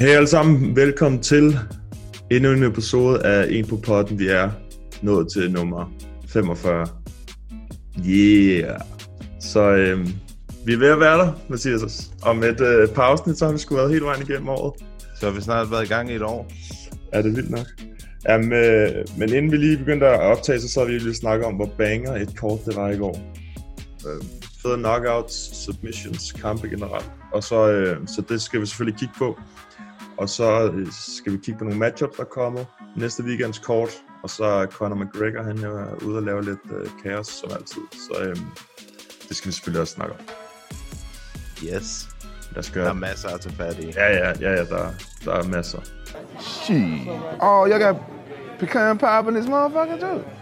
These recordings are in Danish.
Hej alle sammen, velkommen til endnu en episode af En på potten. Vi er nået til nummer 45. Yeah! Så øhm, vi er ved at være der, Mathias. Og med et øh, pausen, så har vi sgu været hele vejen igennem året. Så har vi snart været i gang i et år. Er det vildt nok? Jamen, øh, men inden vi lige begyndte at optage, så, så har vi lige snakket om, hvor banger et kort det var i går. Øh, fede knockouts, submissions, kampe generelt. Og så, øh, så det skal vi selvfølgelig kigge på. Og så øh, skal vi kigge på nogle matchups, der kommer. Næste weekends kort. Og så er Conor McGregor, han er ude og lave lidt øh, kaos, som altid. Så øh, det skal vi selvfølgelig også snakke om. Yes. Lad os Der er masser at tage fat i. Ja, ja, ja, ja der, der er masser. Shit. Oh, y'all got pecan pie in this motherfucker too.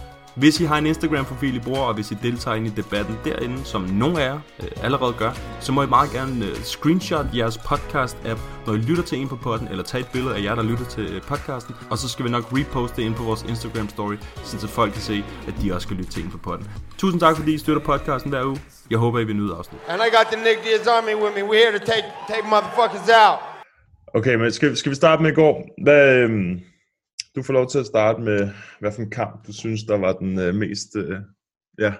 Hvis I har en Instagram-profil, I bruger, og hvis I deltager ind i debatten derinde, som nogle af jer øh, allerede gør, så må I meget gerne øh, screenshot jeres podcast-app, når I lytter til en på podden, eller tage et billede af jer, der lytter til øh, podcasten, og så skal vi nok reposte det ind på vores Instagram-story, så folk kan se, at de også skal lytte til en på podden. Tusind tak, fordi I støtter podcasten hver uge. Jeg håber, I vil nyde afsnit. And I got the Nick Diaz Army with me. We're here to take take motherfuckers out. Okay, men skal, skal vi starte med i går? Hvad, øhm, du får lov til at starte med, hvad for en kamp, du synes, der var den øh, mest... Øh, ja,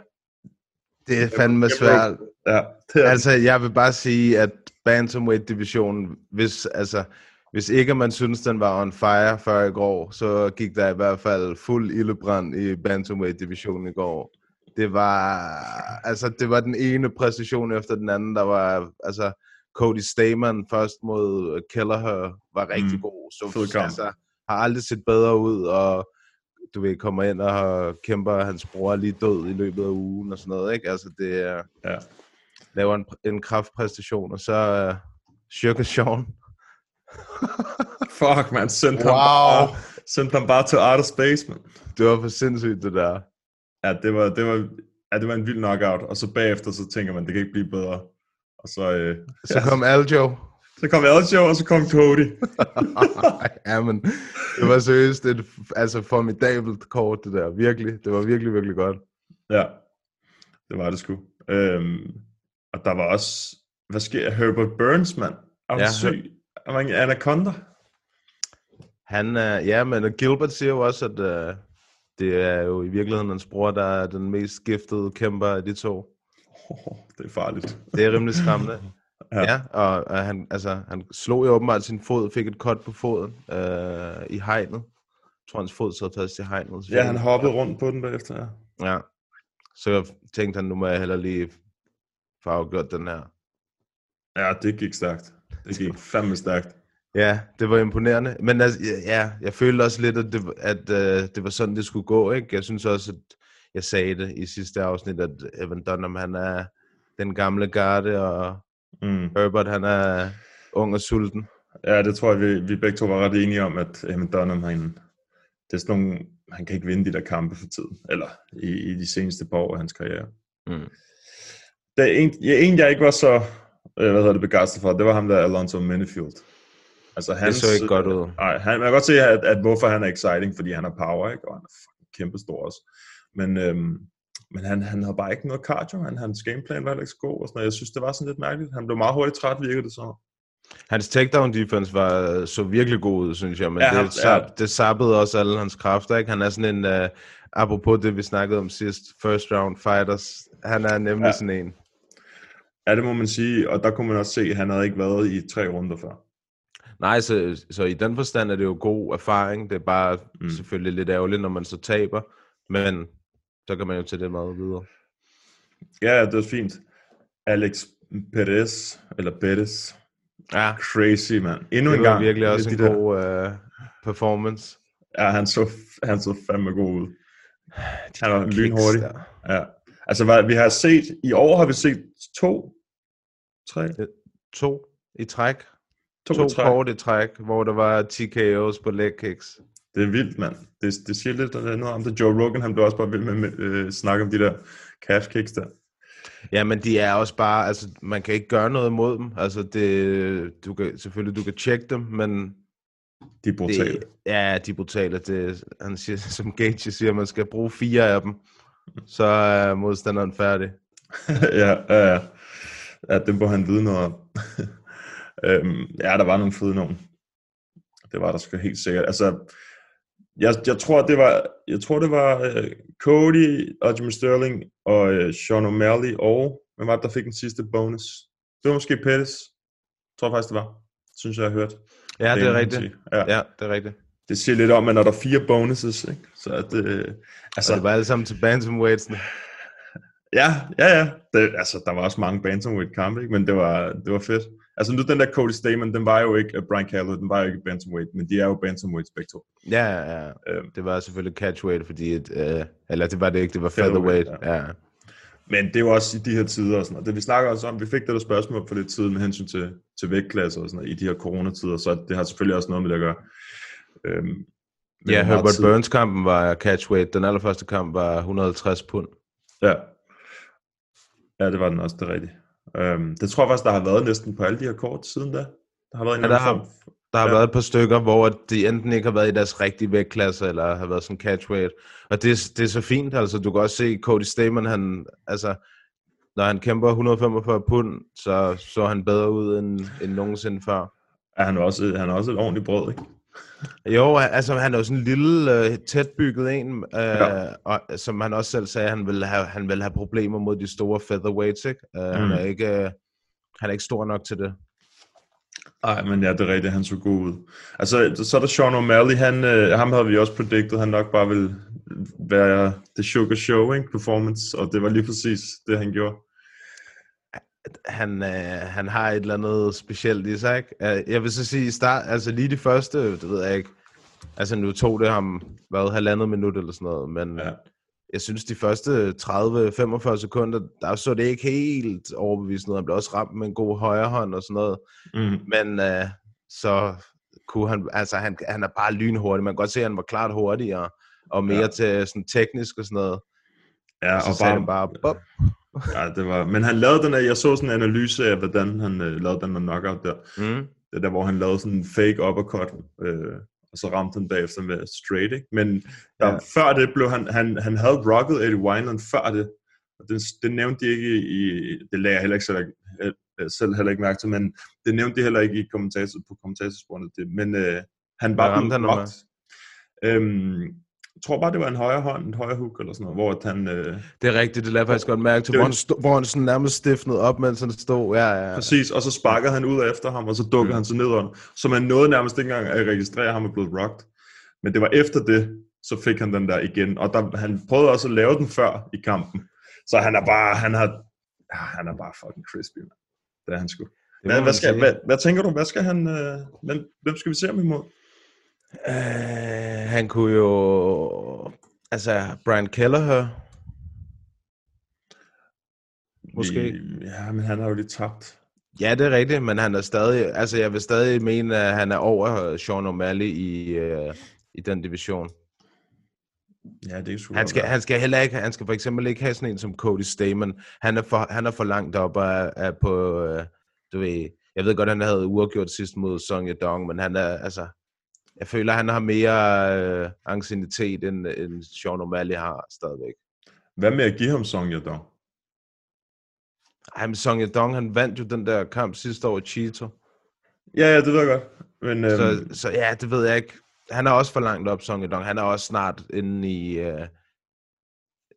Det er fandme svært. ja, det er, Altså, jeg vil bare sige, at Bantamweight-divisionen, hvis, altså, hvis ikke man synes, den var on fire før i går, så gik der i hvert fald fuld ildebrand i Bantamweight-divisionen i går. Det var, altså, det var den ene præstation efter den anden, der var, altså, Cody Stamen først mod Kelleher var rigtig Mm. god. Så, Fed kamp. altså, har aldrig set bedre ud, og du ved, kommer ind og kæmper, hans bror er lige død i løbet af ugen og sådan noget, ikke? Altså, det er, ja. laver en, en kraftpræstation, og så uh, Sugar Sean. Fuck, man, ham, Wow. bare, sendte ham bare til outer space, man. Det var for sindssygt, det der. Ja, det var, det var, ja, det var en vild knockout, og så bagefter, så tænker man, det kan ikke blive bedre. Og så, øh, Så kom Aljo. Så kom Aljo, og så kom Cody. ja, men det var seriøst et altså formidabelt kort, det der. Virkelig. Det var virkelig, virkelig godt. Ja, det var det sgu. Øhm, og der var også, hvad sker Herbert Burns, mand. Er ja, syg? Er man Anaconda? Han, uh, ja, men Gilbert siger jo også, at uh, det er jo i virkeligheden hans bror, der er den mest giftede kæmper af de to. Oh, det er farligt. Det er rimelig skræmmende. Ja. ja. og, og han, altså, han slog jo åbenbart sin fod, fik et cut på foden øh, i hegnet. Jeg tror, hans fod sad fast i hegnet. Ja, han hoppede rundt på den bagefter, ja. Ja. Så tænkte han, nu må jeg heller lige få afgjort den her. Ja, det gik stærkt. Det gik fandme stærkt. Ja, det var imponerende. Men altså, ja, jeg følte også lidt, at, det, at uh, det var sådan, det skulle gå. Ikke? Jeg synes også, at jeg sagde det i sidste afsnit, at Evan Dunham, han er den gamle garde, og Mm. Herbert, han er ung og sulten. Ja, det tror jeg, vi, vi begge to var ret enige om, at Evan Dunham, han, det er sådan nogle, han kan ikke vinde de der kampe for tiden. Eller i, i de seneste par år af hans karriere. Mm. Der er en, ja, en, jeg ikke var så øh, hvad hedder det, begejstret for, det var ham der, Alonso Minifield. Altså, Det så ikke godt ud. Nej, han, man kan godt se, at, at hvorfor han er exciting, fordi han har power, ikke? og han er fucking kæmpe stor også. Men, øhm, men han, han havde bare ikke noget cardio, han, hans gameplan var heller ikke så god, og sådan noget. Jeg synes, det var sådan lidt mærkeligt. Han blev meget hurtigt træt, virkede det så. Hans takedown defense var så virkelig god ud, synes jeg, men Ja, det, ja. det sappede også alle hans kræfter. Ikke? Han er sådan en, uh, apropos det, vi snakkede om sidst, first round fighters, han er nemlig Ja. sådan en. Ja, det må man sige, og der kunne man også se, at han havde ikke været i tre runder før. Nej, så, så i den forstand er det jo god erfaring. Det er bare mm. selvfølgelig lidt ærgerligt, når man så taber. Men så kan man jo tage det meget videre. Ja, det var fint. Alex Perez, eller Perez. Ja. Crazy, mand. Endnu Det en var gang. virkelig også de en der- god uh, performance. Ja, han så, han så fandme god ud. Han var lynhurtig. der. Ja. Altså, hvad, vi har set, i år har vi set to, tre, To i træk. to, To, to træk. kort i træk, hvor der var TKO's på leg kicks. Det er vildt, mand. Det, det siger lidt noget om det. Joe Rogan, han blev også bare vild med at øh, snakke om de der calf kicks der. Ja, men de er også bare, altså man kan ikke gøre noget imod dem. Altså det, du kan, selvfølgelig du kan tjekke dem, men De er brutale. det, ja, de er brutale. Det, han siger, som Gage siger, man skal bruge fire af dem, så er modstanderen færdig. ja, ja, ja. Ja, det må han vide noget om. øhm, ja, der var nogle fede nogen. Det var der sgu helt sikkert. Altså, jeg, jeg tror, det var, jeg tror, det var uh, Cody, Jimmy Sterling og uh, Sean O'Malley og, hvem var det, der fik den sidste bonus? Det var måske Pettis. Jeg tror faktisk, det var. Synes jeg, jeg har hørt. Ja, det er må man rigtigt. Ja. Ja, det er rigtigt. Det siger lidt om, at når der er fire bonuses, ikke? så at det, Altså, altså, det var alle sammen til bantamweightsene. Ja, ja, ja. Det, altså, der var også mange bantamweight kampe, ikke? men det var, det var fedt. Altså nu den der Cody Stamen, den var jo ikke uh, Brian Calloway, den var jo ikke bantamweight, men de er jo bantamweights begge to. Ja, ja, ja. Øhm. Det var selvfølgelig catchweight, fordi, et, øh, eller det var det ikke, det var Featherweight, featherweight. Ja. Men det er jo også i de her tider og sådan noget. Det vi snakker også om, vi fik det der spørgsmål for lidt tid med hensyn til, til vægtklasser og sådan noget, i de her coronatider, så det har selvfølgelig også noget med det at gøre. Øhm, Ja, Herbert tid- Burns kampen var catchweight. Den allerførste kamp var 150 pund. Ja. Ja, det var den også, det rigtigt. Øhm, det tror jeg faktisk, der har været næsten på alle de her kort siden da. Der har været en Ja, der har- form. Der har Ja. været et par stykker, hvor de enten ikke har været i deres rigtige vægtklasse, eller har været sådan catchweight. Og det, det er så fint, altså du kan også se Cody Stamen, han, altså, når han kæmper 145 pund, så så han bedre ud end, end nogensinde før. Ja, han er også, han er også et ordentligt brød, ikke? Jo, altså han er jo sådan en lille, øh, tætbygget en, øh, Ja. og, som han også selv sagde, han ville have, han ville have problemer mod de store featherweights, ikke? Uh, mm. han, er ikke, øh, han er ikke stor nok til det. Nej, men ja, det er rigtigt, han så god ud. Altså, så er der Sean O'Malley, han, øh, ham havde vi også predicted, han nok bare ville være the sugar show, ikke? Performance, og det var lige præcis det, han gjorde. Han, øh, han har et eller andet specielt i sig, ikke? Øh, Jeg vil så sige, i start, altså lige de første, det ved jeg ikke, altså nu tog det ham, hvad, halvandet minut eller sådan noget, men Ja. jeg synes de første 30-45 sekunder, der så det ikke helt overbevisende. Han blev også ramt med en god højre hånd og sådan noget, Mm. men øh, så kunne han, altså han, han er bare lynhurtig, man kan godt se, at han var klart hurtigere, og mere Ja. til sådan teknisk og sådan noget. Ja, og så og sagde bare, han bare, bop, ja, det var, men han lavede den der, jeg så sådan en analyse af, hvordan han øh, lavede den der knockout der. mm, Det der, hvor han lavede sådan en fake uppercut, øh, og så ramte han bagefter med straight, ikke? Men der, ja. Før det blev han, han, han havde rocket Eddie Wineland før det, og det, det nævnte de ikke i, det lagde jeg heller ikke selv, øh, selv heller ikke mærke til, men det nævnte de heller ikke i kommentator, på kommentatorsporene, det, men øh, han var ramte han. Øhm, jeg tror bare, det var en højre hånd, en højre hook eller sådan noget, hvor han, øh, Det er rigtigt, det lader faktisk godt mærke til, hvor han, stod, hvor han sådan nærmest stiftede op, mens han stod. Ja, ja, ja. Præcis, og så sparkede han ud efter ham, og så dukkede mm. han sig nedad. Så man nåede nærmest ikke engang at registrere, at han var blevet rocked. Men det var efter det, så fik han den der igen. Og der, han prøvede også at lave den før i kampen. Så han er bare, han har, ja, han er bare fucking crispy, man. Det er han sgu. Det Hvad, hvad, skal, sige. hvad, hvad, tænker du, hvad skal han, øh, hvem, hvem skal vi se ham imod? Øh, han kunne jo... Altså, Brian Kelleher. Måske. Ja, men han har jo lige tabt. Ja, det er rigtigt, men han er stadig... Altså, jeg vil stadig mene, at han er over Sean O'Malley i, øh, i den division. Ja, det er sgu Han skal, han skal heller ikke, han skal for eksempel ikke have sådan en som Cody Stamen. Han er for, han er for langt op af, af på, øh, du ved, jeg ved godt, han havde uafgjort sidst mod Song Yadong, men han er, altså, jeg føler, han har mere øh, anciennitet, end, end Sean O'Malley har stadigvæk. Hvad med at give ham Song Yadong? Ej, men Song Yadong, han vandt jo den der kamp sidste år i Cheeto. Ja, ja, det ved jeg godt. Men, øhm, Så, så ja, det ved jeg ikke. Han er også for langt op, Song Yadong. Han er også snart inde i øh,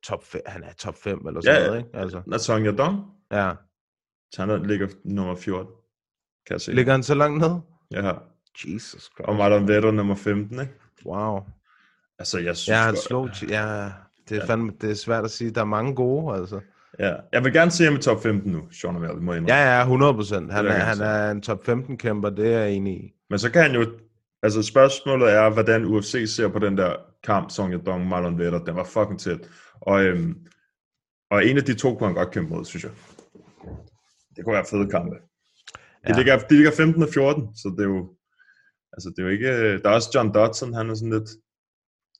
top 5. Han er top 5 eller sådan Ja, noget, ikke? Altså, er Song Yadong? ja. Så han ligger nummer 14, kan jeg se. Ligger han så langt ned? Ja. Jesus Christ. Og Marlon Vettel nummer 15, ikke? Wow. Altså, jeg synes Ja, han slog... Ja, Det er, fandme, det er svært at sige. Der er mange gode, altså. Ja, jeg vil gerne se ham i top 15 nu, Sean O'Malley, må indrømme. Ja, ja, 100 procent. Han, vil er, han er en top 15 kæmper, det er jeg enig i. Men så kan han jo... Altså spørgsmålet er, hvordan UFC ser på den der kamp, Song Yadong, Marlon Vetter. Den var fucking tæt. Og, øhm, og en af de to kunne han godt kæmpe mod, synes jeg. Det kunne være fede kampe. Ja. De, ligger, de ligger 15 og 14, så det er jo... Altså, det er jo ikke... Der er også John Dodson, han er sådan lidt...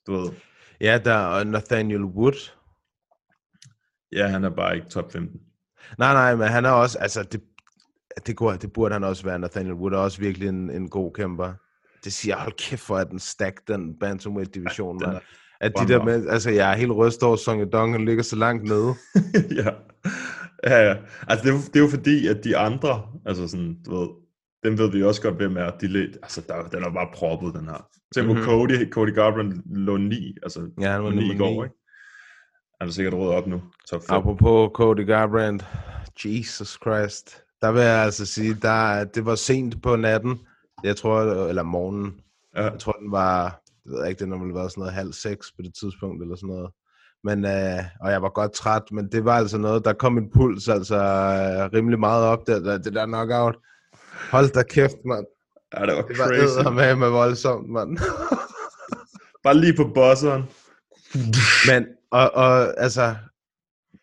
Du ved... Ja, der er Nathaniel Wood. Ja, han er bare ikke top 15. Nej, nej, men han er også... Altså, det, det, kunne, det burde han også være. Nathaniel Wood er også virkelig en, en god kæmper. Det siger, hold kæft for, at den stack, den bantamweight-division, Ja, er At de der med, altså, jeg er helt rystet over, Song Yadong, han ligger så langt nede. ja. ja, ja. Altså, det er, jo, det er jo fordi, at de andre, altså sådan, du ved, dem ved vi også godt, hvem er. De lidt, altså, der, den er bare proppet, den her. Tænk på Mhm. Cody, Cody Garbrandt lå 9, altså Ja, han var lå 9 i går, ni. ikke? Han er sikkert rådet op nu, top 5. Apropos Cody Garbrandt, Jesus Christ. Der vil jeg altså sige, der, det var sent på natten, jeg tror, eller morgenen. Ja. Jeg tror, den var, jeg ved ikke, den har vel været sådan noget halv seks på det tidspunkt, eller sådan noget. Men, øh, og jeg var godt træt, men det var altså noget, der kom en puls altså øh, rimelig meget op, der, der, det der knockout. Hold da kæft, mand. Ja, det var Det var crazy. med med voldsomt, mand. Bare lige på bosseren. Men, og, og altså,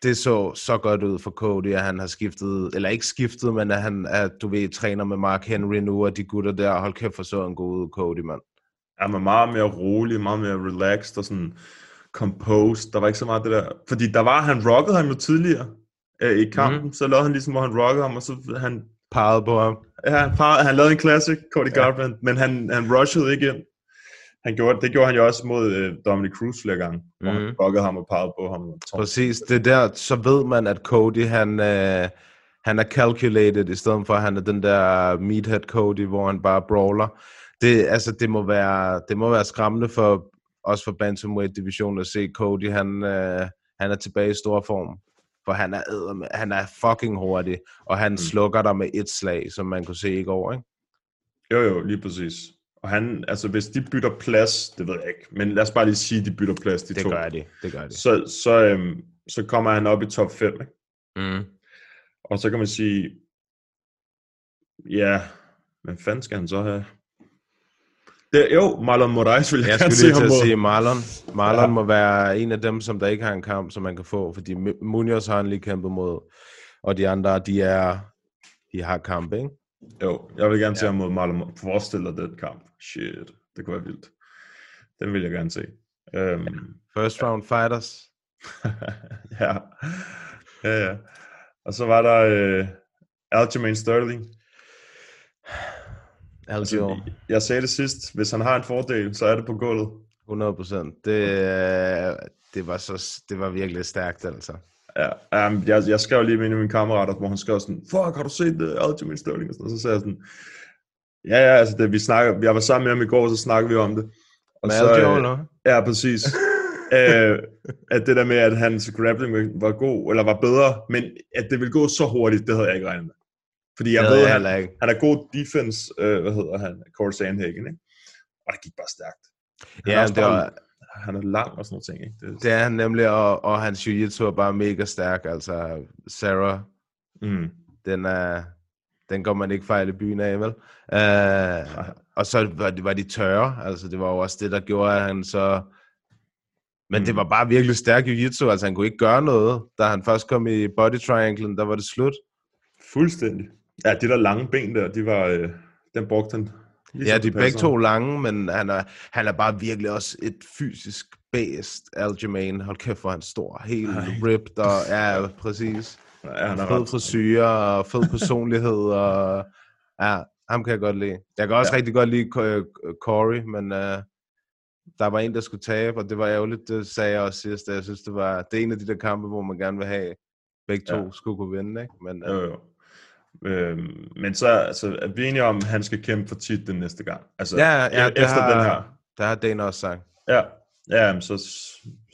det så så godt ud for Cody, at han har skiftet, eller ikke skiftet, men at han, at du ved, træner med Mark Henry nu, og de gutter der, hold kæft for så en god ud, Cody, mand. Han var meget mere rolig, meget mere relaxed og sådan composed. Der var ikke så meget det der... Fordi der var, han rockede ham jo tidligere øh, i kampen. Mm. Så lavede han ligesom, hvor han rockede ham, og så han... Parret på ham. Ja, han, par, han lavede en classic, Cody ja. Garbrandt, men han, han rushede ikke ind. Han gjorde, det gjorde han jo også mod øh, Dominic Cruz flere gange, hvor Mhm. han rockede ham og parrede på ham. Præcis, det der, så ved man, at Cody, han, øh, han er calculated, i stedet for, at han er den der meathead Cody, hvor han bare brawler. Det, altså, det, må være, det må være skræmmende for også for Bantamweight-divisionen at se Cody, han, øh, han er tilbage i stor form. For han er, han er fucking hurtig, og han mm. slukker dig med et slag, som man kunne se i går, ikke? Jo, jo, lige præcis. Og han, altså hvis de bytter plads, det ved jeg ikke, men lad os bare lige sige, at de bytter plads, de Det to. gør de, det gør de. Så, så, øhm, så kommer han op i top 5, ikke? Mm. Og så kan man sige, ja, hvad fanden skal han så have? Det, jo, Marlon Moraes vil jeg, Jeg gerne se ham mod. sige Marlon. Marlon Ja. ja. må være en af dem, som der ikke har en kamp, som man kan få, fordi Mu- Munoz har han lige kæmpet mod, og de andre, de er, de har kamp, ikke? Jo, jeg vil gerne se ham mod Marlon. Forestil dig den kamp. Shit, det kunne være vildt. Den vil jeg gerne se. Øhm, First round fighters. ja. ja, ja. Og så var der øh, Aljamain Sterling. Algio, Altså, jeg sagde det sidst, hvis han har en fordel, så er det på gulvet. 100 procent. Det, øh, det, var så, det var virkelig stærkt, altså. Ja, um, jeg, jeg skrev lige med en af mine kammerater, hvor han skrev sådan, fuck, har du set uh, Aljamain Sterling? Og og så sagde jeg sådan, ja, ja, altså, det, vi snakker, jeg var sammen med ham i går, så snakkede vi om det. Og Med så, øh? Ja, præcis. øh, at det der med, at hans grappling var god, eller var bedre, men at det ville gå så hurtigt, det havde jeg ikke regnet med. Fordi jeg ved, han, ikke. han er god defense, øh, hvad hedder han, Corey Sandhagen, ikke? Og det gik bare stærkt. Han er Ja, også det var, Han er lang og sådan noget ting, ikke? Det, det er han nemlig, og, og hans jiu-jitsu er bare mega stærk, altså Sarah, mm. den er, den går man ikke fejl i byen af, vel? Uh, og så var de, var de tørre, altså det var jo også det, der gjorde, at han så... Men mm. det var bare virkelig stærk jiu-jitsu, altså han kunne ikke gøre noget. Da han først kom i body trianglen, der var det slut. Fuldstændig. Ja, de der lange ben der, de var, øh, den brugte han. Lige Ja, de er det begge to lange, men han er, han er bare virkelig også et fysisk bæst, Aljamain. Hold kæft, hvor han stor, helt ripped, og ja, præcis. Ja, han er fed ret- frisyr og fed personlighed, og ja, ham kan jeg godt lide. Jeg kan også Ja. rigtig godt lide Co- Corey, men uh, der var en, der skulle tabe, og det var ærgerligt, det sagde jeg også sidst. Jeg synes, det var det er en af de der kampe, hvor man gerne vil have begge to Ja. skulle kunne vinde, ikke? Men uh, Jo, jo. Øhm, men så altså, er vi enige om, at han skal kæmpe for titlen næste gang. Altså, ja, ja, e- det efter har, den her. der har Dana også sagt. Ja, ja så,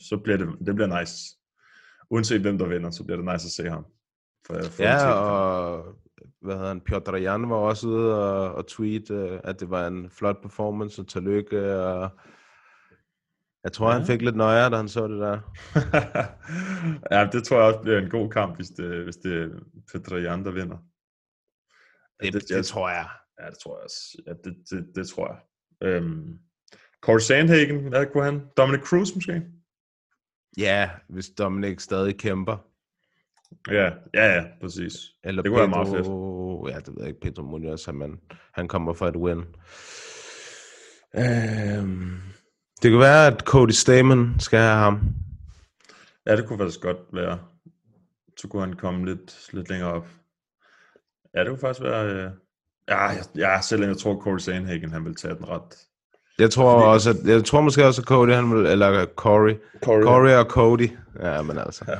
så bliver det, det bliver nice. Uanset hvem der vinder, så bliver det nice at se ham. For, for Ja, og hvad hedder han, Piotr Jan var også ude og, og tweet, øh, at det var en flot performance, og tillykke, og Jeg tror, ja. han fik lidt nøjere, da han så det der. ja, det tror jeg også bliver en god kamp, hvis det, hvis det er Petrajan, der vinder. Det, det, det tror jeg. Ja, det tror jeg også. Ja, det, det, det tror jeg. Øhm, Corey Sandhagen, hvad kunne han? Dominic Cruz måske? Ja, hvis Dominic stadig kæmper. Ja, ja, ja, præcis. Eller det kunne Pedro, være meget fedt. Ja, det ved jeg ikke. Pedro Munoz, han, han kommer for et win. Øhm, det kan være, at Cody Stamen skal have ham. Ja, det kunne faktisk godt være. Så kunne han komme lidt, lidt længere op. Ja, det kunne faktisk være... Øh... Ja, jeg, jeg, selv jeg tror, Corey Sandhagen, han vil tage den ret. Jeg tror Fordi... også, at, jeg tror måske også, at Cody, han vil, eller Corey. Corey. Corey og Cody. Ja, men altså. Ja.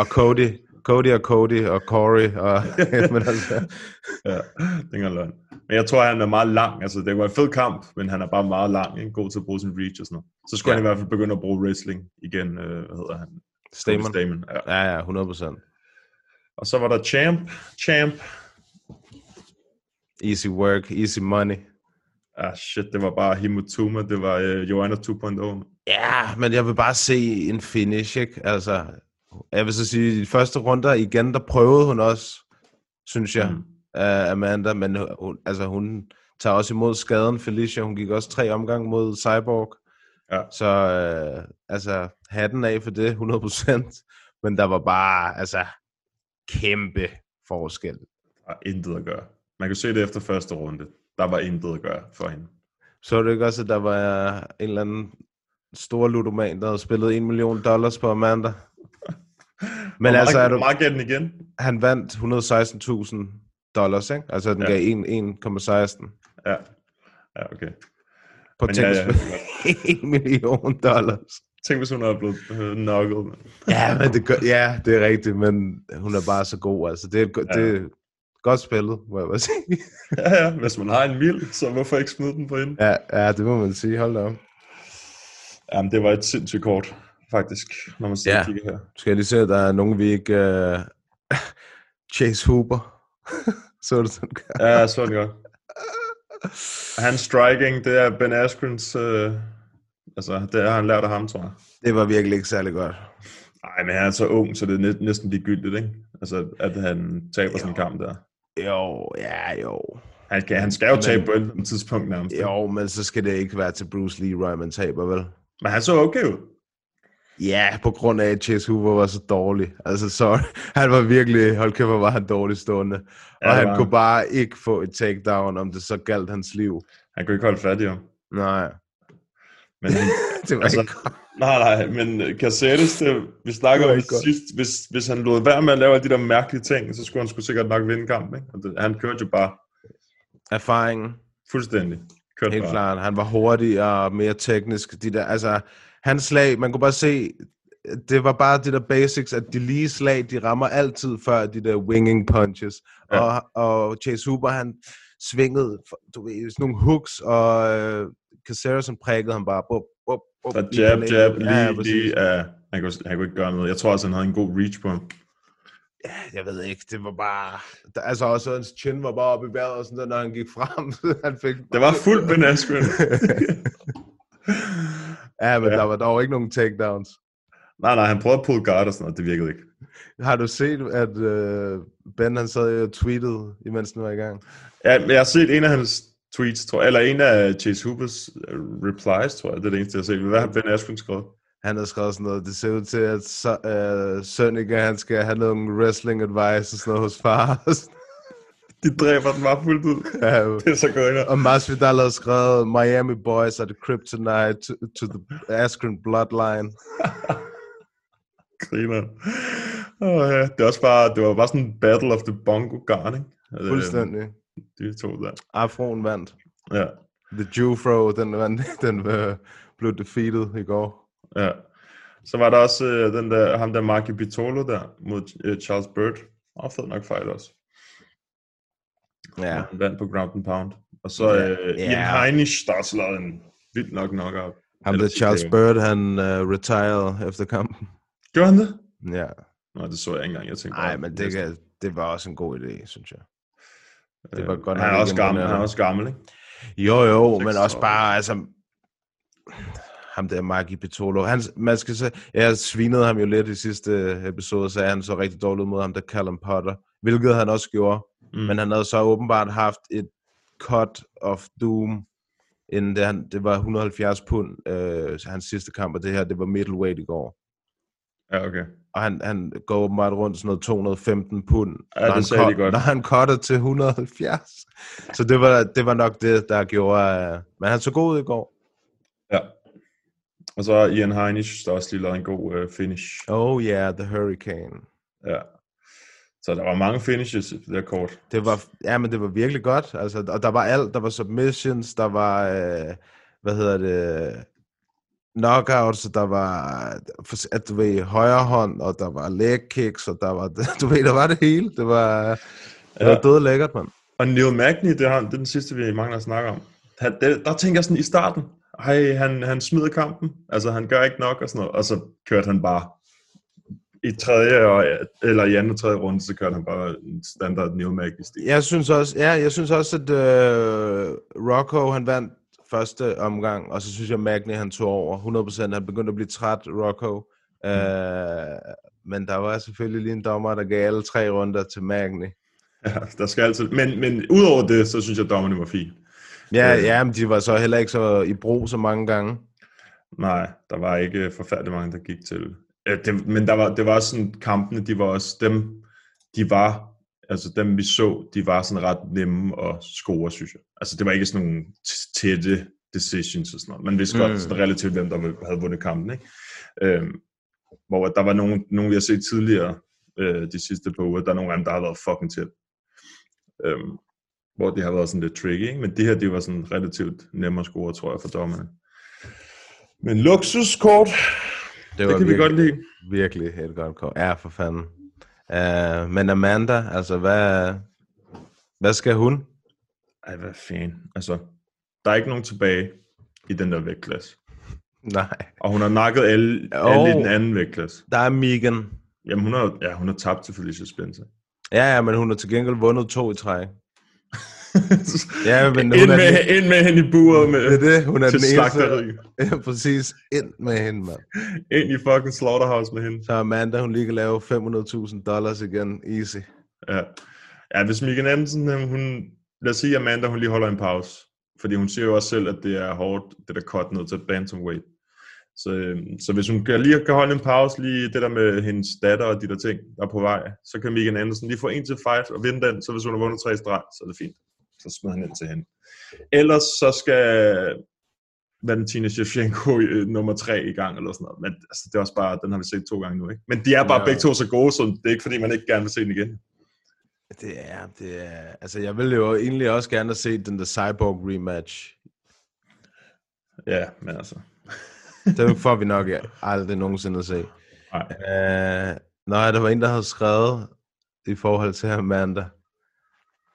Og Cody. Cody og Cody og Corey. Og, men altså. ja, det er løgn. Men jeg tror, han er meget lang. Altså, det var en fed kamp, men han er bare meget lang. Ikke? God til at bruge sin reach og sådan noget. Så skulle ja. han i hvert fald begynde at bruge wrestling igen. Øh, hvad hedder han? Stamen. Stamen. Ja. ja, ja, 100%. Og så var der Champ. Champ. Easy work, easy money. Ah, shit, det var bare Himutuma, det var uh, Joanna 2.0. Ja, men jeg vil bare se en finish, ikke? Altså, jeg vil så sige, de første runder igen, der prøvede hun også, synes jeg, mm. uh, Amanda, men hun, altså, hun tager også imod skaden, Felicia, hun gik også tre omgang mod Cyborg. Ja. Så uh, altså, hatten af for det, 100%. Men der var bare, altså, kæmpe forskel. Der er intet at gøre. Man kan se det efter første runde. Der var intet at gøre for hende. Så det ikke også, at der var en eller anden stor ludoman, der havde spillet 1 million dollars på Amanda? Men hvor altså, er du, meget den igen? Han vandt 116.000 dollars, ikke? Altså, den ja. gav 1,16. Ja. Ja, okay. På tænk, ja, ja. 1 million dollars. Tænk, hvis hun er blevet øh, knucklet. ja, men det, gør, ja, det er rigtigt, men hun er bare så god. Altså, det, er, ja. det, Godt spillet, må jeg bare sige. ja, ja, hvis man har en mild, så hvorfor ikke smide den på hende? Ja, ja, det må man sige. Hold da op. Jamen, det var et sindssygt kort, faktisk, når man ser ja. kigger her. Skal jeg lige se, at der er nogen, vi ikke... Uh... Chase Hooper. så det sådan Ja, så det godt. Hans striking, det er Ben Askrens... Uh... Altså, det har han lært af ham, tror jeg. Det var virkelig ikke særlig godt. Nej, men han er så ung, så det er næsten ligegyldigt, ikke? Altså, at han taber jo. sådan en kamp der. Jo, ja, jo. Han, kan, han skal jo tabe på et tidspunkt nærmest. Jo, men så skal det ikke være til Bruce Leroy, man taber, vel? Men han så okay ud. Ja, på grund af, at Chase Hoover var så dårlig. Altså, sorry. Han var virkelig, hold kæft, hvor var han dårlig stående. Ja, og han var... kunne bare ikke få et takedown, om det så galt hans liv. Han kunne ikke holde fat i ham. Nej. Men det var altså, ikke Nej, nej, men Caceres, det, vi snakker om sidst, hvis, hvis han lod være med at lave de der mærkelige ting, så skulle han sgu sikkert nok vinde kampen. Ikke? Og det, han kørte jo bare. Erfaringen. Fuldstændig. Kørte Helt bare. klart. Han var hurtig og mere teknisk. De der, altså, hans slag, man kunne bare se, det var bare de der basics, at de lige slag, de rammer altid før de der winging punches. Ja. Og, og Chase Hooper, han svingede, du ved, sådan nogle hooks, og øh, Caceres, han prikkede ham bare, bup, bup, bup. Så jab, jab, lige, ja, lige, uh, han, kunne, han kunne ikke gøre noget. Jeg tror også, han havde en god reach på ham. Ja, jeg ved ikke, det var bare... Der, altså også hans chin var bare oppe i vejret, og sådan der, når han gik frem. han fik det var fuldt Ben Askren. ja, men ja. der var dog ikke nogen takedowns. Nej, nej, han prøvede at pull guard og sådan noget, det virkede ikke. Har du set, at uh, Ben han sad og tweetede, imens den var i gang? Ja, jeg har set en af hans tweets, tror jeg, eller en af Chase Hoopers øh, replies, tror jeg, det er det eneste, jeg har set. Hvad har Ben Askren skrevet? Han har skrevet sådan noget, det ser ud til, at uh, Sønneke, han skal have nogle wrestling advice og sådan noget hos far. De dræber den bare fuldt ud. Ja, det er så godt. Og Masvidal har skrevet, Miami boys are the kryptonite to, to the Askren bloodline. Griner. Oh, ja. Det, er også bare, det var bare sådan en battle of the bongo garn, ikke? Fuldstændig. De to der. Afroen vandt. Ja. The Jewfro, den, vandt, den uh, blev defeated i går. Ja. Så var der også uh, den der, ham der Marky Pitolo der, mod uh, Charles Bird. Og fed nok fight også. Ja. Han vandt på ground and pound. Og så uh, yeah. Ian yeah. Heinisch, der også lavede en vildt nok knockout. Ham der Charles Bird, han uh, retired efter kampen. Gjorde han det? Ja. Nej, det så jeg ikke engang. Jeg tænkte Nej, men det, kan, det var også en god idé, synes jeg. Det var godt han er også gammel, han er også gammel, ikke? Jo, jo, men også bare, altså, ham der Maki Petolo. Han, man skal se, jeg svinede ham jo lidt i sidste episode, så han så rigtig dårligt mod ham, der Callum Potter, hvilket han også gjorde. Mm. Men han havde så åbenbart haft et cut of doom, inden det, han, det var 170 pund, øh, hans sidste kamp, og det her, det var middleweight i går. Ja, okay. Og han, han går åbenbart rundt sådan noget 215 pund, Ja, når, det han sagde de cut- godt. når han cutter til 170. Så det var, det var nok det, der gjorde... Uh, men han så god ud i går. Ja. Og så Ian Heinisch, der også lige lavede en god øh, finish. Oh yeah, the Hurricane. Ja. Så der var mange finishes i det der kort. Det var, ja, men det var virkelig godt. Altså, og der var alt. Der var submissions, der var, øh, hvad hedder det, knockouts, der var, at du ved, højre hånd, og der var leg kicks, og der var, du ved, der var det hele. Det var, det var Ja. død lækkert, mand. Og Neil Magny, det er, ham- det er den sidste, vi mangler at snakke om. Han, det, der tænker jeg sådan i starten, hej, han, han smider kampen, altså han gør ikke nok og sådan noget, og så kørte han bare i tredje, og, eller i anden og tredje runde, så kørte han bare en standard Neil Magny stil. Jeg synes også, ja, jeg synes også, at øh, Rocco, han vandt første omgang, og så synes jeg, Magni, han tog over 100%. Han begyndte at blive træt, Rocco. Øh, men der var selvfølgelig lige en dommer, der gav alle tre runder til Magni. Ja, der skal altid, men, men udover det, så synes jeg, at dommerne var fint. Ja, Øh. ja, men de var så heller ikke så i brug så mange gange. Nej, der var ikke forfærdeligt mange, der gik til. Øh, det, men der var, det var sådan, kampene, de var også dem, de var, altså dem vi så, de var sådan ret nemme at score, synes jeg. Altså det var ikke sådan nogle tætte decisions og sådan noget. Man vidste mm. Godt sådan relativt, hvem der havde vundet kampen, ikke? Øhm, hvor der var nogen, nogen, vi har set tidligere øh, de sidste par uger, der er nogle af dem, der har været fucking tæt. Øhm, hvor det har været sådan lidt tricky, ikke? Men det her, det var sådan relativt nemmere at score, tror jeg, for dommerne. Men luksuskort, det, det kan vi virkelig, godt lide. virkelig et godt kort. Ja, for fanden. Uh, men Amanda, altså hvad, hvad skal hun? Ej, hvad fanden. Altså, der er ikke nogen tilbage i den der vægtklasse. Nej. Og hun har nakket alle, alle i den anden vægtklasse. Der er Megan. Jamen, hun har, ja, hun har tabt til Felicia Spencer. Ja, ja, men hun har til gengæld vundet to i træk. Ja, men ind, hun er med, den- ind med hende i buret med, Det er det, hun er til den slagteri. eneste. Ja, præcis. Ind med hende, mand. Ind i fucking slaughterhouse med hende. Så Amanda, hun lige kan lave 500.000 dollars igen. Easy. Ja. ja, hvis Anderson, øh, hun, lad os sige, Amanda, hun lige holder en pause. Fordi hun siger jo også selv, at det er hårdt, det der cut ned til bantamweight. Så, øh, så hvis hun kan lige kan holde en pause, lige det der med hendes datter og de der ting, der er på vej, så kan Megan Anderson lige få en til fight og vinde den, så hvis hun har vundet tre streg, så er det fint. Så smider han ind til hende. Ellers så skal Valentina Shevchenko øh, nummer tre i gang, eller sådan noget. Men altså, det er også bare, den har vi set to gange nu, ikke? Men de er bare Ja. begge to så gode, så det er ikke fordi, man ikke gerne vil se den igen. Det er, det er... Altså, jeg ville jo egentlig også gerne have set den der Cyborg rematch. Ja, men altså... Den får vi nok aldrig nogensinde at se. Nej. Uh, nej, der var en, der havde skrevet i forhold til Amanda.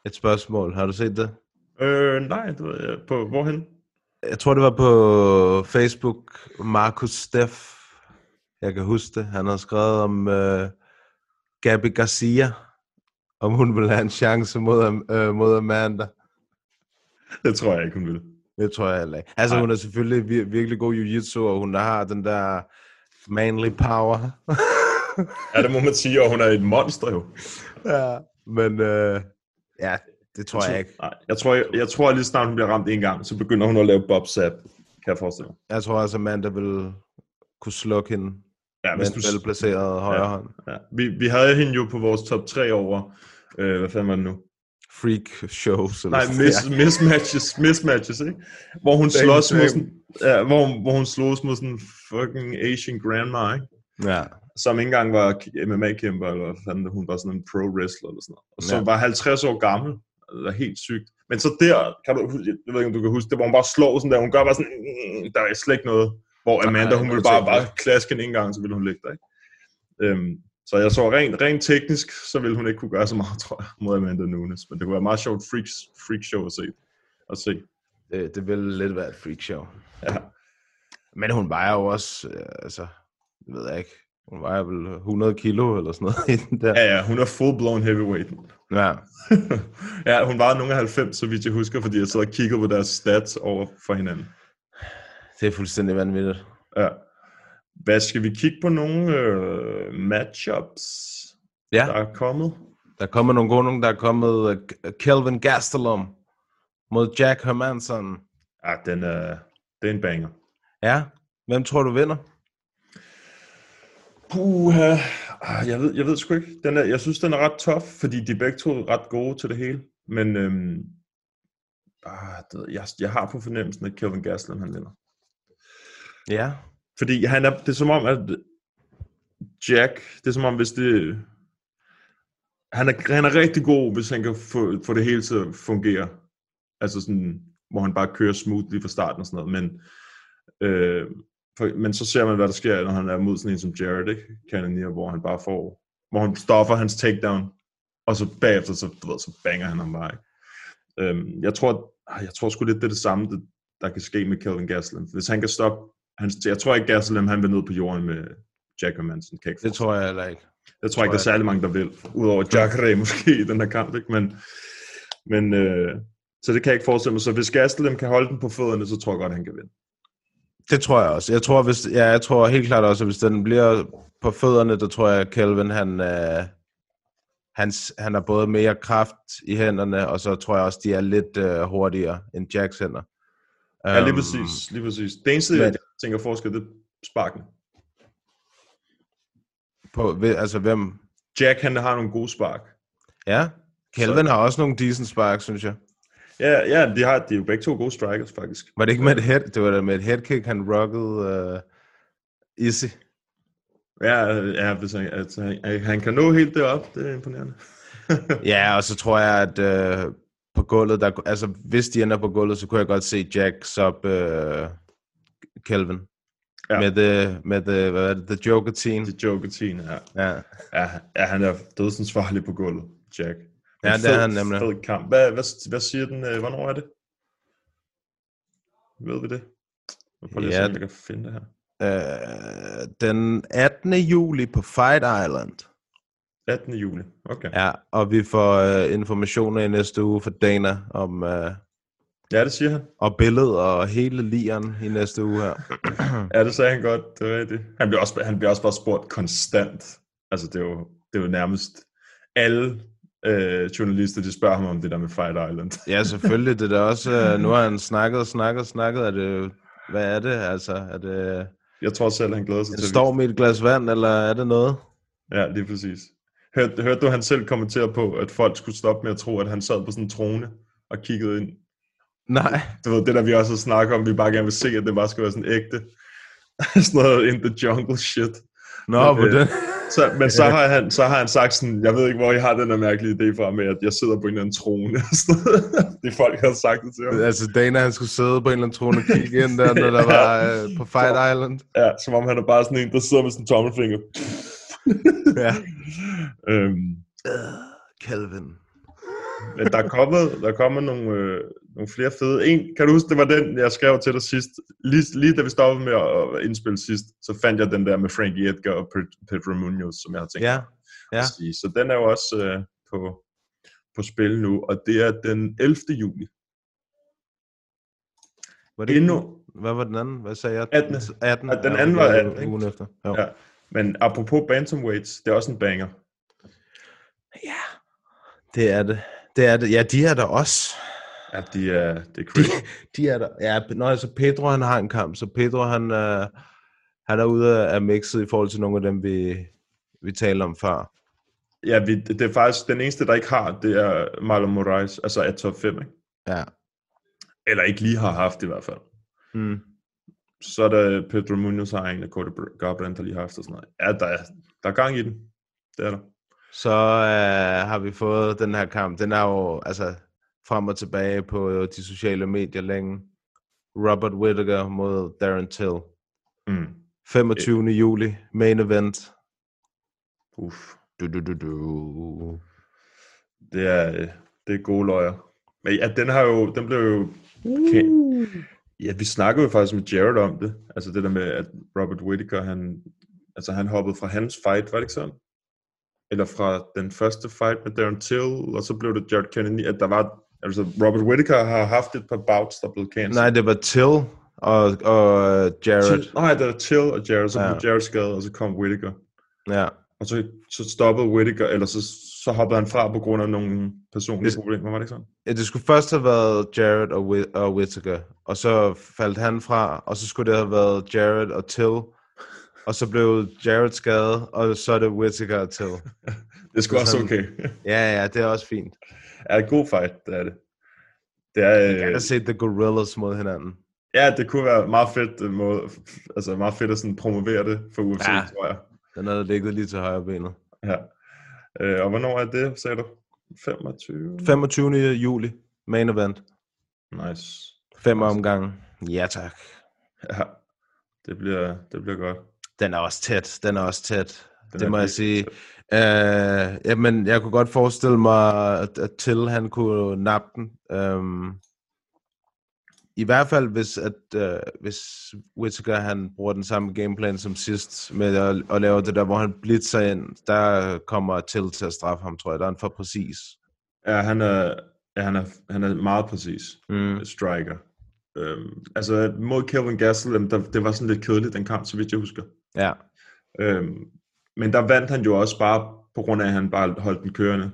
Et spørgsmål. Har du set det? Øh, nej, det ved jeg. På, hvorhen? Jeg tror, det var på Facebook. Markus Steff. Jeg kan huske det. Han har skrevet om uh, Gabi Garcia. Om hun vil have en chance mod, uh, mod Amanda. Det tror jeg ikke, hun vil. Det tror jeg heller ikke. Altså, Nej. hun er selvfølgelig vir- virkelig god jiu-jitsu, og hun har den der manly power. Ja, det må man sige, og hun er et monster jo. ja, men øh, ja, det tror jeg ikke. Nej, jeg tror, jeg, jeg tror at lige snart hun bliver ramt en gang, så begynder hun at lave bob sap, kan jeg forestille mig. Jeg tror også, Amanda vil kunne slukke hende Ja, med hvis en du, velplaceret højre hånd. ja. Vi, vi havde hende jo på vores top 3 over, øh, hvad fanden var det nu? Freak shows. Eller Nej, miss, mismatches, mismatches, ikke? Hvor hun slås mod sådan, ja, hvor, hvor hun slås mod sådan en fucking Asian grandma, ikke? Ja. Som ikke engang var MMA-kæmper, eller hvad fanden, hun var sådan en pro-wrestler eller sådan noget. Og så Ja. var 50 år gammel. Det er helt sygt. Men så der, kan du, jeg ved ikke, om du kan huske det, hvor hun bare slår sådan der, hun gør bare sådan, "Mm", der er slet ikke noget. Hvor Amanda, hun jeg ville bare, bare klaske en gang, så ville hun ligge der, ikke? Øhm, så jeg så rent, rent teknisk, så ville hun ikke kunne gøre så meget, tror jeg, mod Amanda Nunes. Men det kunne være meget sjovt freak, freak show at se. At se. Det, det vil lidt være et freak show. Ja. Men hun vejer jo også, øh, altså, det ved jeg ikke, hun vejer vel 100 kilo eller sådan noget i den der. Ja, ja, hun er full-blown heavyweight. Ja. ja, hun var nogle af 90, så vidt jeg husker, fordi jeg sad og kiggede på deres stats over for hinanden. Det er fuldstændig vanvittigt. Ja. Hvad skal vi kigge på nogle øh, matchups, Ja. der er kommet? Der kommer nogle gode nogle. Der er kommet uh, Kelvin Gastelum mod Jack Hermansson. Ja, den er, det er en banger. Ja. Hvem tror du vinder? Puha. Ah, Jeg ved, jeg ved sgu ikke. Den er, jeg synes, den er ret tof, fordi de er begge to ret gode til det hele. Men øhm, ah, jeg, jeg har på fornemmelsen, at Kelvin Gastelum han vinder. Ja. Fordi han er, det er som om, at Jack, det er som om, hvis det... Han er, han er rigtig god, hvis han kan få, få det hele til at fungere. Altså sådan, hvor han bare kører smooth lige fra starten og sådan noget. Men, øh, men så ser man, hvad der sker, når han er mod sådan en som Jared, ikke? Cannonier, hvor han bare får... Hvor han stopper hans takedown, og så bagefter, så, du ved, så banger han ham bare, ikke? Øhm, jeg tror, ah, jeg tror sgu lidt, det er det samme, det, der kan ske med Kelvin Gastelum. Hvis han kan stoppe... Han, jeg tror ikke, Gastelum han vil ned på jorden med Jack Manson. Kan Det tror jeg heller ikke. jeg tror ikke, der er særlig mange, der vil. Udover Jacare måske i den her kamp, ikke? Men, men øh, så det kan jeg ikke forestille mig. Så hvis Gastelum kan holde den på fødderne, så tror jeg godt, han kan vinde. Det tror jeg også. Jeg tror, hvis, ja, jeg tror helt klart også, at hvis den bliver på fødderne, der tror jeg, at Kelvin, han, øh, han, han har både mere kraft i hænderne, og så tror jeg også, de er lidt øh, hurtigere end Jacks hænder. Ja, lige Øhm, præcis. Lige præcis. Det eneste, men- jeg tænker forskel, det er sparken. På, altså, hvem? Jack, han har nogle gode spark. Ja, Kelvin har også nogle decent spark, synes jeg. Ja, ja de, har, de er jo begge to gode strikers, faktisk. Var det ikke med et head, det var da med et headkick, han rockede uh, easy. Ja, ja hvis han, altså, han, han kan nå helt derop, det er imponerende. Ja, og så tror jeg, at øh, på gulvet, der, altså hvis de ender på gulvet, så kunne jeg godt se Jack sub øh, Kelvin. Ja. Med, the, med the, hvad er det, the Joker team. Det Joker Teen, ja. Ja. ja. Ja, han er dødsens farlig på gulvet, Jack. Ja, det er han nemlig. Fed kamp. Hvad, hvad, hvad siger den? øh, Hvornår er det? Ved vi det? Jeg prøver lige at se, om jeg kan finde det her. Øh, den 18. juli på Fight Island. 18. juli. Okay. Ja, og vi får øh, informationer i næste uge fra Dana om øh, Ja, det siger han. og billedet og hele lieren i næste uge her. Ja, det sagde han godt. Det er rigtigt. Han bliver også, han bliver også bare spurgt konstant. Altså, det er jo, det er jo nærmest alle øh, journalister, de spørger ham om det der med Fight Island. Ja, selvfølgelig. Det er også, øh, nu har han snakket og snakket og snakket. Er det, hvad er det? Altså, er det Jeg tror selv, han glæder sig en til storm i et glas vand, eller er det noget? Ja, lige præcis. Hørte, hørte du, han selv kommentere på, at folk skulle stoppe med at tro, at han sad på sådan en trone og kiggede ind? Nej. Du ved, det der vi også har snakket om, vi bare gerne vil se, at det bare skal være sådan ægte. sådan noget in the jungle shit. Nå, Men, på øh, den. Så, men så har, han, så har han sagt sådan, jeg ved ikke, hvor I har den der mærkelige idé fra med, at jeg sidder på en eller anden trone. det folk har sagt det til ham. Altså, Dana, han skulle sidde på en eller anden trone og kigge ind der, når der var øh, på Fight Island. Ja, som om han er bare sådan en, der sidder med sådan en tommelfinger. Ja. øhm, Calvin. Men der er kommet, der er kommet nogle, øh, nogle flere fede. En, kan du huske, det var den, jeg skrev til dig sidst. Lige, lige da vi stoppede med at indspille sidst, så fandt jeg den der med Frankie Edgar og Pedro Munoz, som jeg har tænkt Ja, ja. at sige. Så den er jo også øh, på, på spil nu, og det er den 11. juli. Var det Endnu, Hvad var den anden? Hvad sagde jeg? 18. 18. Ja, den Ja, anden det var var 18, ikke? Ugen efter. Jo. ja. Men apropos bantamweights, det er også en banger. Det er det. Det er det. Ja, de er der også. Ja, de er, det er crazy. De er der. Ja, når altså Pedro han har en kamp, så Pedro han, øh, han er ude af mixet i forhold til nogle af dem, vi, vi talte om før. Ja, vi, det er faktisk den eneste, der ikke har, det er Marlon Moraes, altså af top 5, ikke? Ja. Eller ikke lige har haft i hvert fald. Mm. Så er der Pedro Munoz har en, og Cody Garbrandt har lige haft og sådan noget. Ja, der er, der er gang i den. Det er der. Så øh, har vi fået den her kamp. Den er jo altså frem og tilbage på de sociale medier længe. Robert Whittaker mod Darren Till. Mm. 25. juli, main event. Uff. Du, du, du, du. Det er, øh, det er gode løjer. Men ja, den har jo, den blev jo... Okay. Ja, vi snakkede jo faktisk med Jared om det. Altså det der med, at Robert Whittaker, han, altså han hoppede fra hans fight, var det ikke sådan? Eller fra den første fight med Darren Till, og så blev det Jared Kennedy, at der var, altså Robert Whittaker har haft et par bouts, der blev cancelled. Nej, det var Till, og, og Jared. Till, nej, der er Till og Jared, så Ja. blev Jared skadet, og så kom Whittaker. Ja. Og så, så stoppede Whittaker, eller så, så hoppede han fra på grund af nogle personlige Hvis- problemer, var det ikke sådan? Ja, det skulle først have været Jared og, Whit- og Whittaker, og så faldt han fra, og så skulle det have været Jared og Till, og så blev Jared skadet, og så er det Whittaker og Till. Det er sgu også okay. Ja, ja, det er også fint. er en god fight, det er det. Det er, Jeg øh, har set The Gorillas mod hinanden. ja, det kunne være meget fedt, øh, måde, altså meget fedt at sådan promovere det for UFC, Ja. ja. tror jeg. Den er ligget lige til højre benet. Ja. Øh, og hvornår er det, sagde du? 25? 25. juli, main event. Nice. Fem omgange. Ja, tak. Ja, det bliver, det bliver godt. Den er også tæt. Den er også tæt. Den det må jeg sige. tæt. Uh, jamen, jeg kunne godt forestille mig, at, at Till han kunne nappe den. Um, I hvert fald, hvis, at, uh, hvis Whittaker han bruger den samme gameplan som sidst, med at, at lave det der, hvor han blitzer ind, der kommer Till til at straffe ham, tror jeg. Der er han for præcis. Ja, han er, ja, han er, han er meget præcis. Mm. Striker. Øhm, altså mod Kelvin Gastelum, der, det var sådan lidt kedeligt, den kamp, så vidt jeg husker. Ja. Øhm, men der vandt han jo også bare på grund af, at han bare holdt den kørende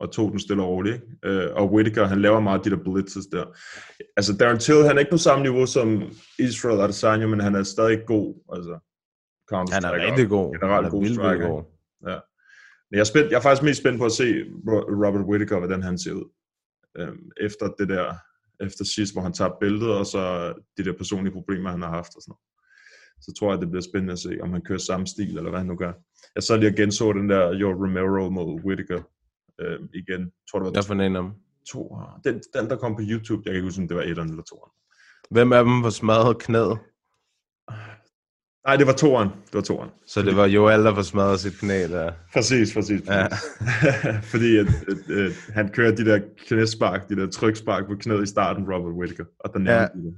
og tog den stille og roligt. Ikke? Øh, og Whittaker, han laver meget de der blitzes der. Altså Darren Till, han er ikke på samme niveau som Israel Adesanya, men han er stadig god. Altså, Han er rigtig god. Generelt han er god striker. god. Ja. Men jeg er, spændt, jeg er faktisk mest spændt på at se Ro- Robert Whittaker, hvordan han ser ud. Øhm, efter det der, efter sidst, hvor han tabte bæltet, og så de der personlige problemer, han har haft og sådan noget. Så tror jeg, det bliver spændende at se, om han kører samme stil, eller hvad han nu gør. Jeg så lige og genså den der Jo Romero mod Whittaker øhm, igen. Tror, det var Jeg får en af dem. to. Den, den, der kom på YouTube, jeg kan ikke huske, om det var etteren eller toeren. Hvem af dem var smadret knæet? Nej, det var toeren. Det var toeren. Så det var Joel, der var smadret sit knæ der. Præcis, præcis. præcis. Ja. Fordi at, at, at, han kører de der knæspark, de der trykspark på knæet i starten, Robert Whittaker, og der Ja. de det.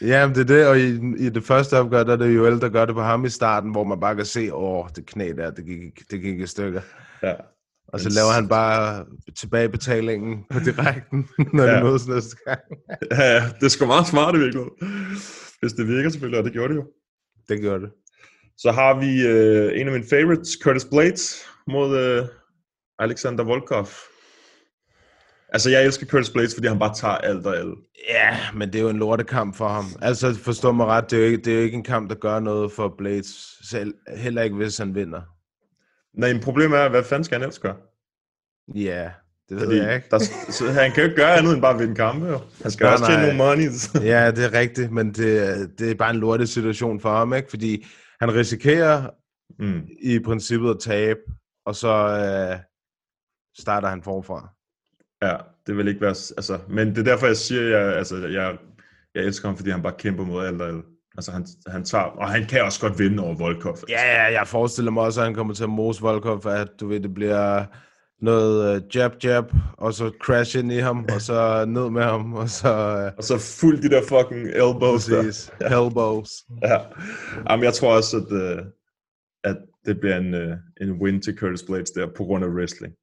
Ja, det er det, og i, i det første opgør, der er det Joel, der gør det på ham i starten, hvor man bare kan se, åh, det knæ der, det gik, det gik i stykker. Ja. Og så laver han bare tilbagebetalingen på direkten, når Ja. ja. det mødes næste gang. ja, ja, det er sgu meget smart i virkeligheden. Hvis det virker selvfølgelig, og det gjorde det jo. Det gjorde det. Så har vi øh, en af mine favorites, Curtis Blades, mod øh, Alexander Volkov. Altså, jeg elsker Curtis Blades, fordi han bare tager alt og alt. Ja, men det er jo en lortekamp for ham. Altså, forstå mig ret, det er, jo ikke, det er jo ikke en kamp, der gør noget for Blades, selv, heller ikke hvis han vinder. Nej, men problemet er, hvad fanden skal han ellers gøre? Ja, det ved Fordi jeg ikke. der, så han kan jo ikke gøre andet end bare at vinde kampe, jo. Han skal Nej, også tjene nogle money. Ja, det er rigtigt, men det, det er bare en lortet situation for ham, ikke? Fordi han risikerer mm. i princippet at tabe, og så øh, starter han forfra. Ja, det vil ikke være... Altså, men det er derfor, jeg siger, jeg, altså, jeg, jeg elsker ham, fordi han bare kæmper mod alt og alt. Altså, han, han tager... Og han kan også godt vinde over Volkov. Ja, ja, jeg forestiller mig også, at han kommer til at mose Volkov, at du ved, det bliver noget uh, jab, jab, og så crash ind i ham, og så ned med ham, og så... Uh, Og så fuldt de der fucking elbows Præcis. der. Elbows. Ja. Jamen, jeg tror også, at, uh, at det bliver en, uh, en win til Curtis Blades der, på grund af wrestling.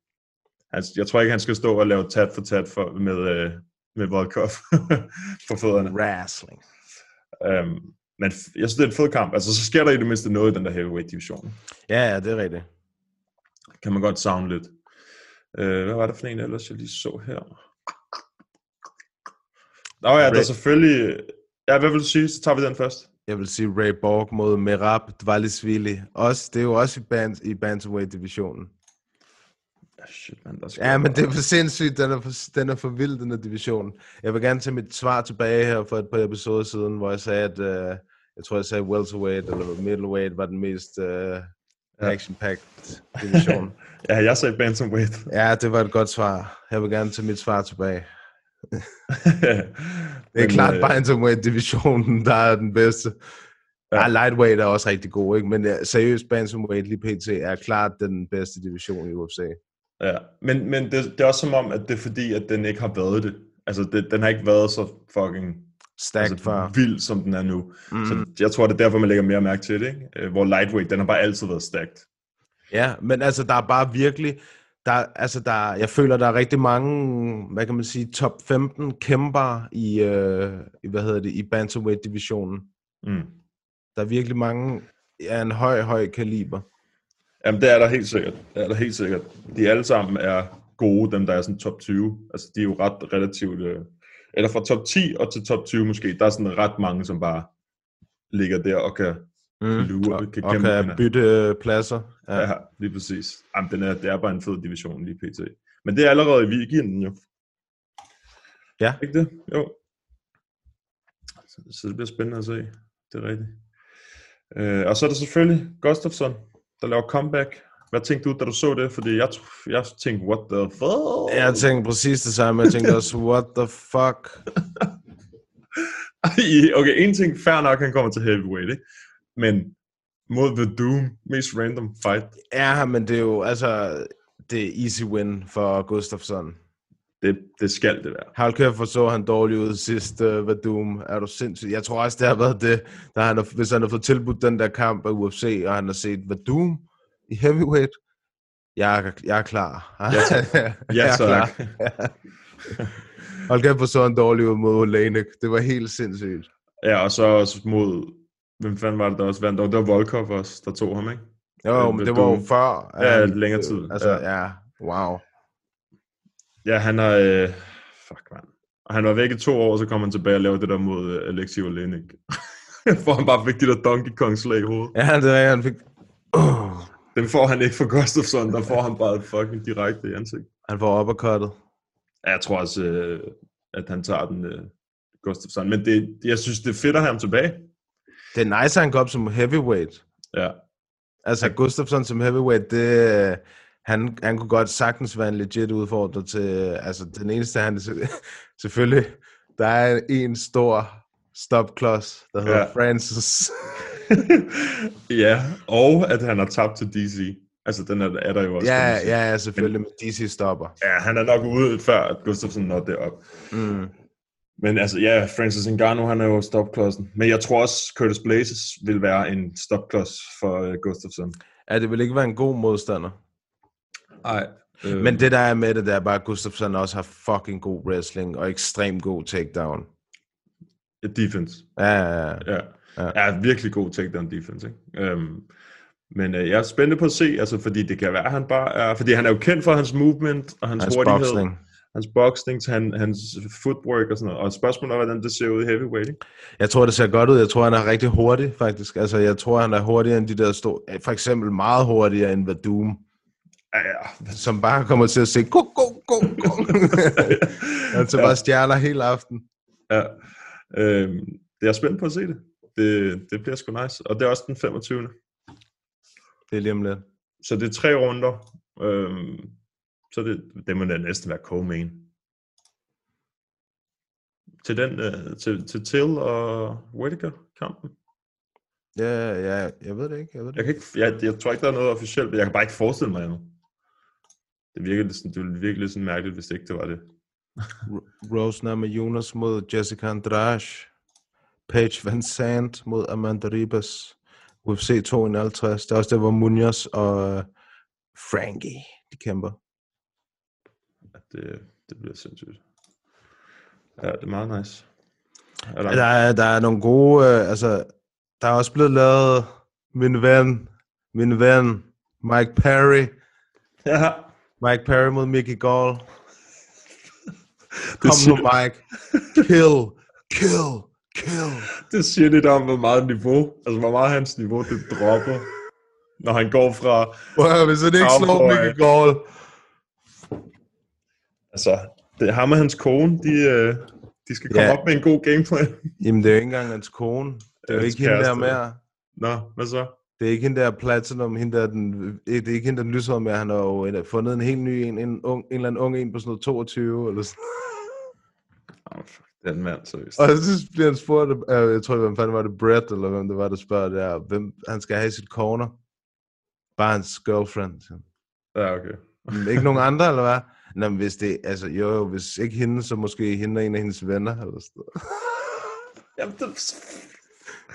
Han, jeg tror ikke, han skal stå og lave tat for tat for, med, uh, med Volkov på fødderne. Wrestling. Um, men jeg synes, det er en fed kamp. Altså, så sker der i det mindste noget i den der heavyweight division. Ja, ja, det er rigtigt. Kan man godt savne lidt. Uh, hvad var det for en ellers, jeg lige så her? Nå ja, der er Ray- selvfølgelig... Ja, hvad vil du sige? Så tager vi den først. Jeg vil sige Ray Borg mod Merab Dvalishvili. Også, det er jo også i, band, i bantamweight-divisionen. Ja, shit, man, der skal Ja, men det er for sindssygt. Den er for, den er for vild, den her division. Jeg vil gerne tage mit svar tilbage her for et par episoder siden, hvor jeg sagde, at uh, jeg tror, jeg sagde welterweight eller middleweight var den mest uh, action-packed division. Ja, jeg sagde bantamweight. ja, det var et godt svar. Jeg vil gerne tage mit svar tilbage. Det er Men, klart øh, bantamweight-divisionen, der er den bedste. Ja. ja, lightweight er også rigtig god, ikke? men ja, seriøst bantamweight lige pt. er klart den bedste division i UFC. Ja, men, men det, det er også som om, at det er fordi, at den ikke har været det. Altså, det, den har ikke været så fucking Stacked altså, før. vild, som den er nu. Mm. Så jeg tror, det er derfor, man lægger mere mærke til det. Ikke? Øh, Hvor lightweight, den har bare altid været stacked. Ja, men altså, der er bare virkelig, der, altså der, jeg føler, der er rigtig mange, hvad kan man sige, top 15 kæmper i, øh, i hvad hedder det, i bantamweight-divisionen. Mm. Der er virkelig mange af en høj, høj kaliber. Jamen, det er der helt sikkert. Det er der helt sikkert. De alle sammen er gode, dem der er sådan top 20. Altså, de er jo ret relativt... Øh, eller fra top 10 og til top 20 måske, der er sådan ret mange, som bare ligger der og kan Mm. lure, og, kan og kan bytte øh, pladser. Ja. ja, lige præcis. Jamen, den er, det er bare en fed division lige pt. Men det er allerede i weekenden jo. Ja. Ikke det? Jo. Så, så det bliver spændende at se. Det er rigtigt. Øh, og så er der selvfølgelig Gustafsson, der laver comeback. Hvad tænkte du, da du så det? Fordi jeg, jeg tænkte, what the fuck? Jeg tænkte præcis det samme. Jeg tænkte også, what the fuck? Okay, en ting, fair nok, han kommer til heavyweight, ikke? Men mod The Doom, mest random fight, Ja, men det er jo, altså, det er easy win for Gustafsson. Det, det skal det være. For så han dårlig ud sidst, uh, Vadum. Er du sindssyg? Jeg tror også, det har været det, da han har, hvis han har fået tilbudt den der kamp af UFC, og han har set Vadum i heavyweight. Jeg er, jeg er klar. Ja, tak. jeg Ja, er tak. Hold kæft, for så han dårlig ud mod Olenek. Det var helt sindssygt. Ja, og så også mod, hvem fanden var det, der også vandt? Det var Volkov også, der tog ham, ikke? Jo, Øh, men det var jo før. Ja, længere tid. Altså, Ja. ja, wow. Ja, han har... Øh, fuck, man. Og han var væk i to år, så kom han tilbage og lavede det der mod øh, Alexi Olenek. Hvor han bare fik de der Donkey Kong slag i hovedet. Ja, det er han fik... Uh, Den får han ikke for Gustafsson, der får han bare fucking direkte i ansigt. han får uppercuttet. Ja, jeg tror også, øh, at han tager den øh, Gustafsson. Men det, jeg synes, det er fedt at have ham tilbage. Det er nice, at han går op som heavyweight. Ja, Altså, Gustafsson som heavyweight, det, han, han kunne godt sagtens være en legit udfordrer til, altså den eneste, han selvfølgelig, der er en stor stopklods, der hedder Ja. Francis. ja, og at han har tabt til DC. Altså, den er, er der jo også. ja, ja, ja, selvfølgelig, men DC stopper. Ja, han er nok ude før, at Gustafsson nåede det op. Mm. Men altså, ja, Francis Ngannou, han er jo stopklodsen. Men jeg tror også, Curtis Blazes vil være en stopklods for uh, Gustafsson. Ja, det vil ikke være en god modstander. Nej. Øh, Men det der er med det, det er bare, at Gustafsson også har fucking god wrestling og ekstremt god takedown. Defense. Ja, ja, ja. Ja. Ja. ja. ja virkelig god takedown defense, ikke? Øhm, men øh, jeg er spændt på at se, altså, fordi det kan være, at han bare er... Fordi han er jo kendt for hans movement og hans, Hans hurtighed. boxing. Hans boxing, han, hans footwork og sådan noget. Og spørgsmålet er, hvordan det ser ud i heavyweight, ikke? Jeg tror, det ser godt ud. Jeg tror, han er rigtig hurtig, faktisk. Altså, jeg tror, han er hurtigere end de der store... For eksempel meget hurtigere end Vadum, Ja, som bare kommer til at se... Go, go, go, go. ser Ja. bare stjerner hele aften. ja. Øhm, det er spændt på at se det. det. Det bliver sgu nice. Og det er også den 25. Det er lige om lidt. Så det er tre runder. Øhm, så det, det må da næsten være co-main. Til den, øh, til, til Till og Whittaker-kampen. Ja, ja, jeg ved det ikke. Jeg ved det Jeg, kan ikke, jeg, jeg tror ikke, der er noget officielt, men jeg kan bare ikke forestille mig endnu. Det virker lidt sådan, det ville virkelig sådan mærkeligt, hvis det ikke det var det. ikke. Rose Namajunas mod Jessica Andrade. Paige Van Sant mod Amanda Ribas. UFC 251. Det er også der, hvor Munoz og øh, Frankie, de kæmper. At det, det bliver sindssygt. Ja, det er meget nice. Er der, Ja, Der er, der er nogle gode, øh, altså, der er også blevet lavet, min ven, min ven, Mike Perry, ja, Mike Perry mod Mickey Gall. Kom nu, Mike. Kill, kill, kill. det siger lidt om, hvor meget niveau, altså hvor meget hans niveau, det dropper, når han går fra, Wow, hvis han ikke slår. Mickey Gall. altså, det er ham og hans kone, de, øh, de skal komme Ja. op med en god gameplan. Jamen, det er jo ikke engang hans kone. Det er jo ikke hende der mere. Nå, hvad så? Det er ikke hende der Platinum, hende der den, det er ikke hende der den lyshårede med, han har jo en- fundet en helt ny en, en, ung, en eller anden ung en på sådan noget 22, eller sådan. Oh, fuck, den mand, seriøst. Og så bliver han spurgt, øh, jeg tror, hvem fanden var det, Brett, eller hvem det var, der spørger der, hvem han skal have i sit corner. Bare hans girlfriend. Ja, okay. Men ikke nogen andre, eller hvad? Nå, men hvis det, altså jo, jo, hvis ikke hende, så måske hende og en af hendes venner, eller sådan noget. Jamen, det,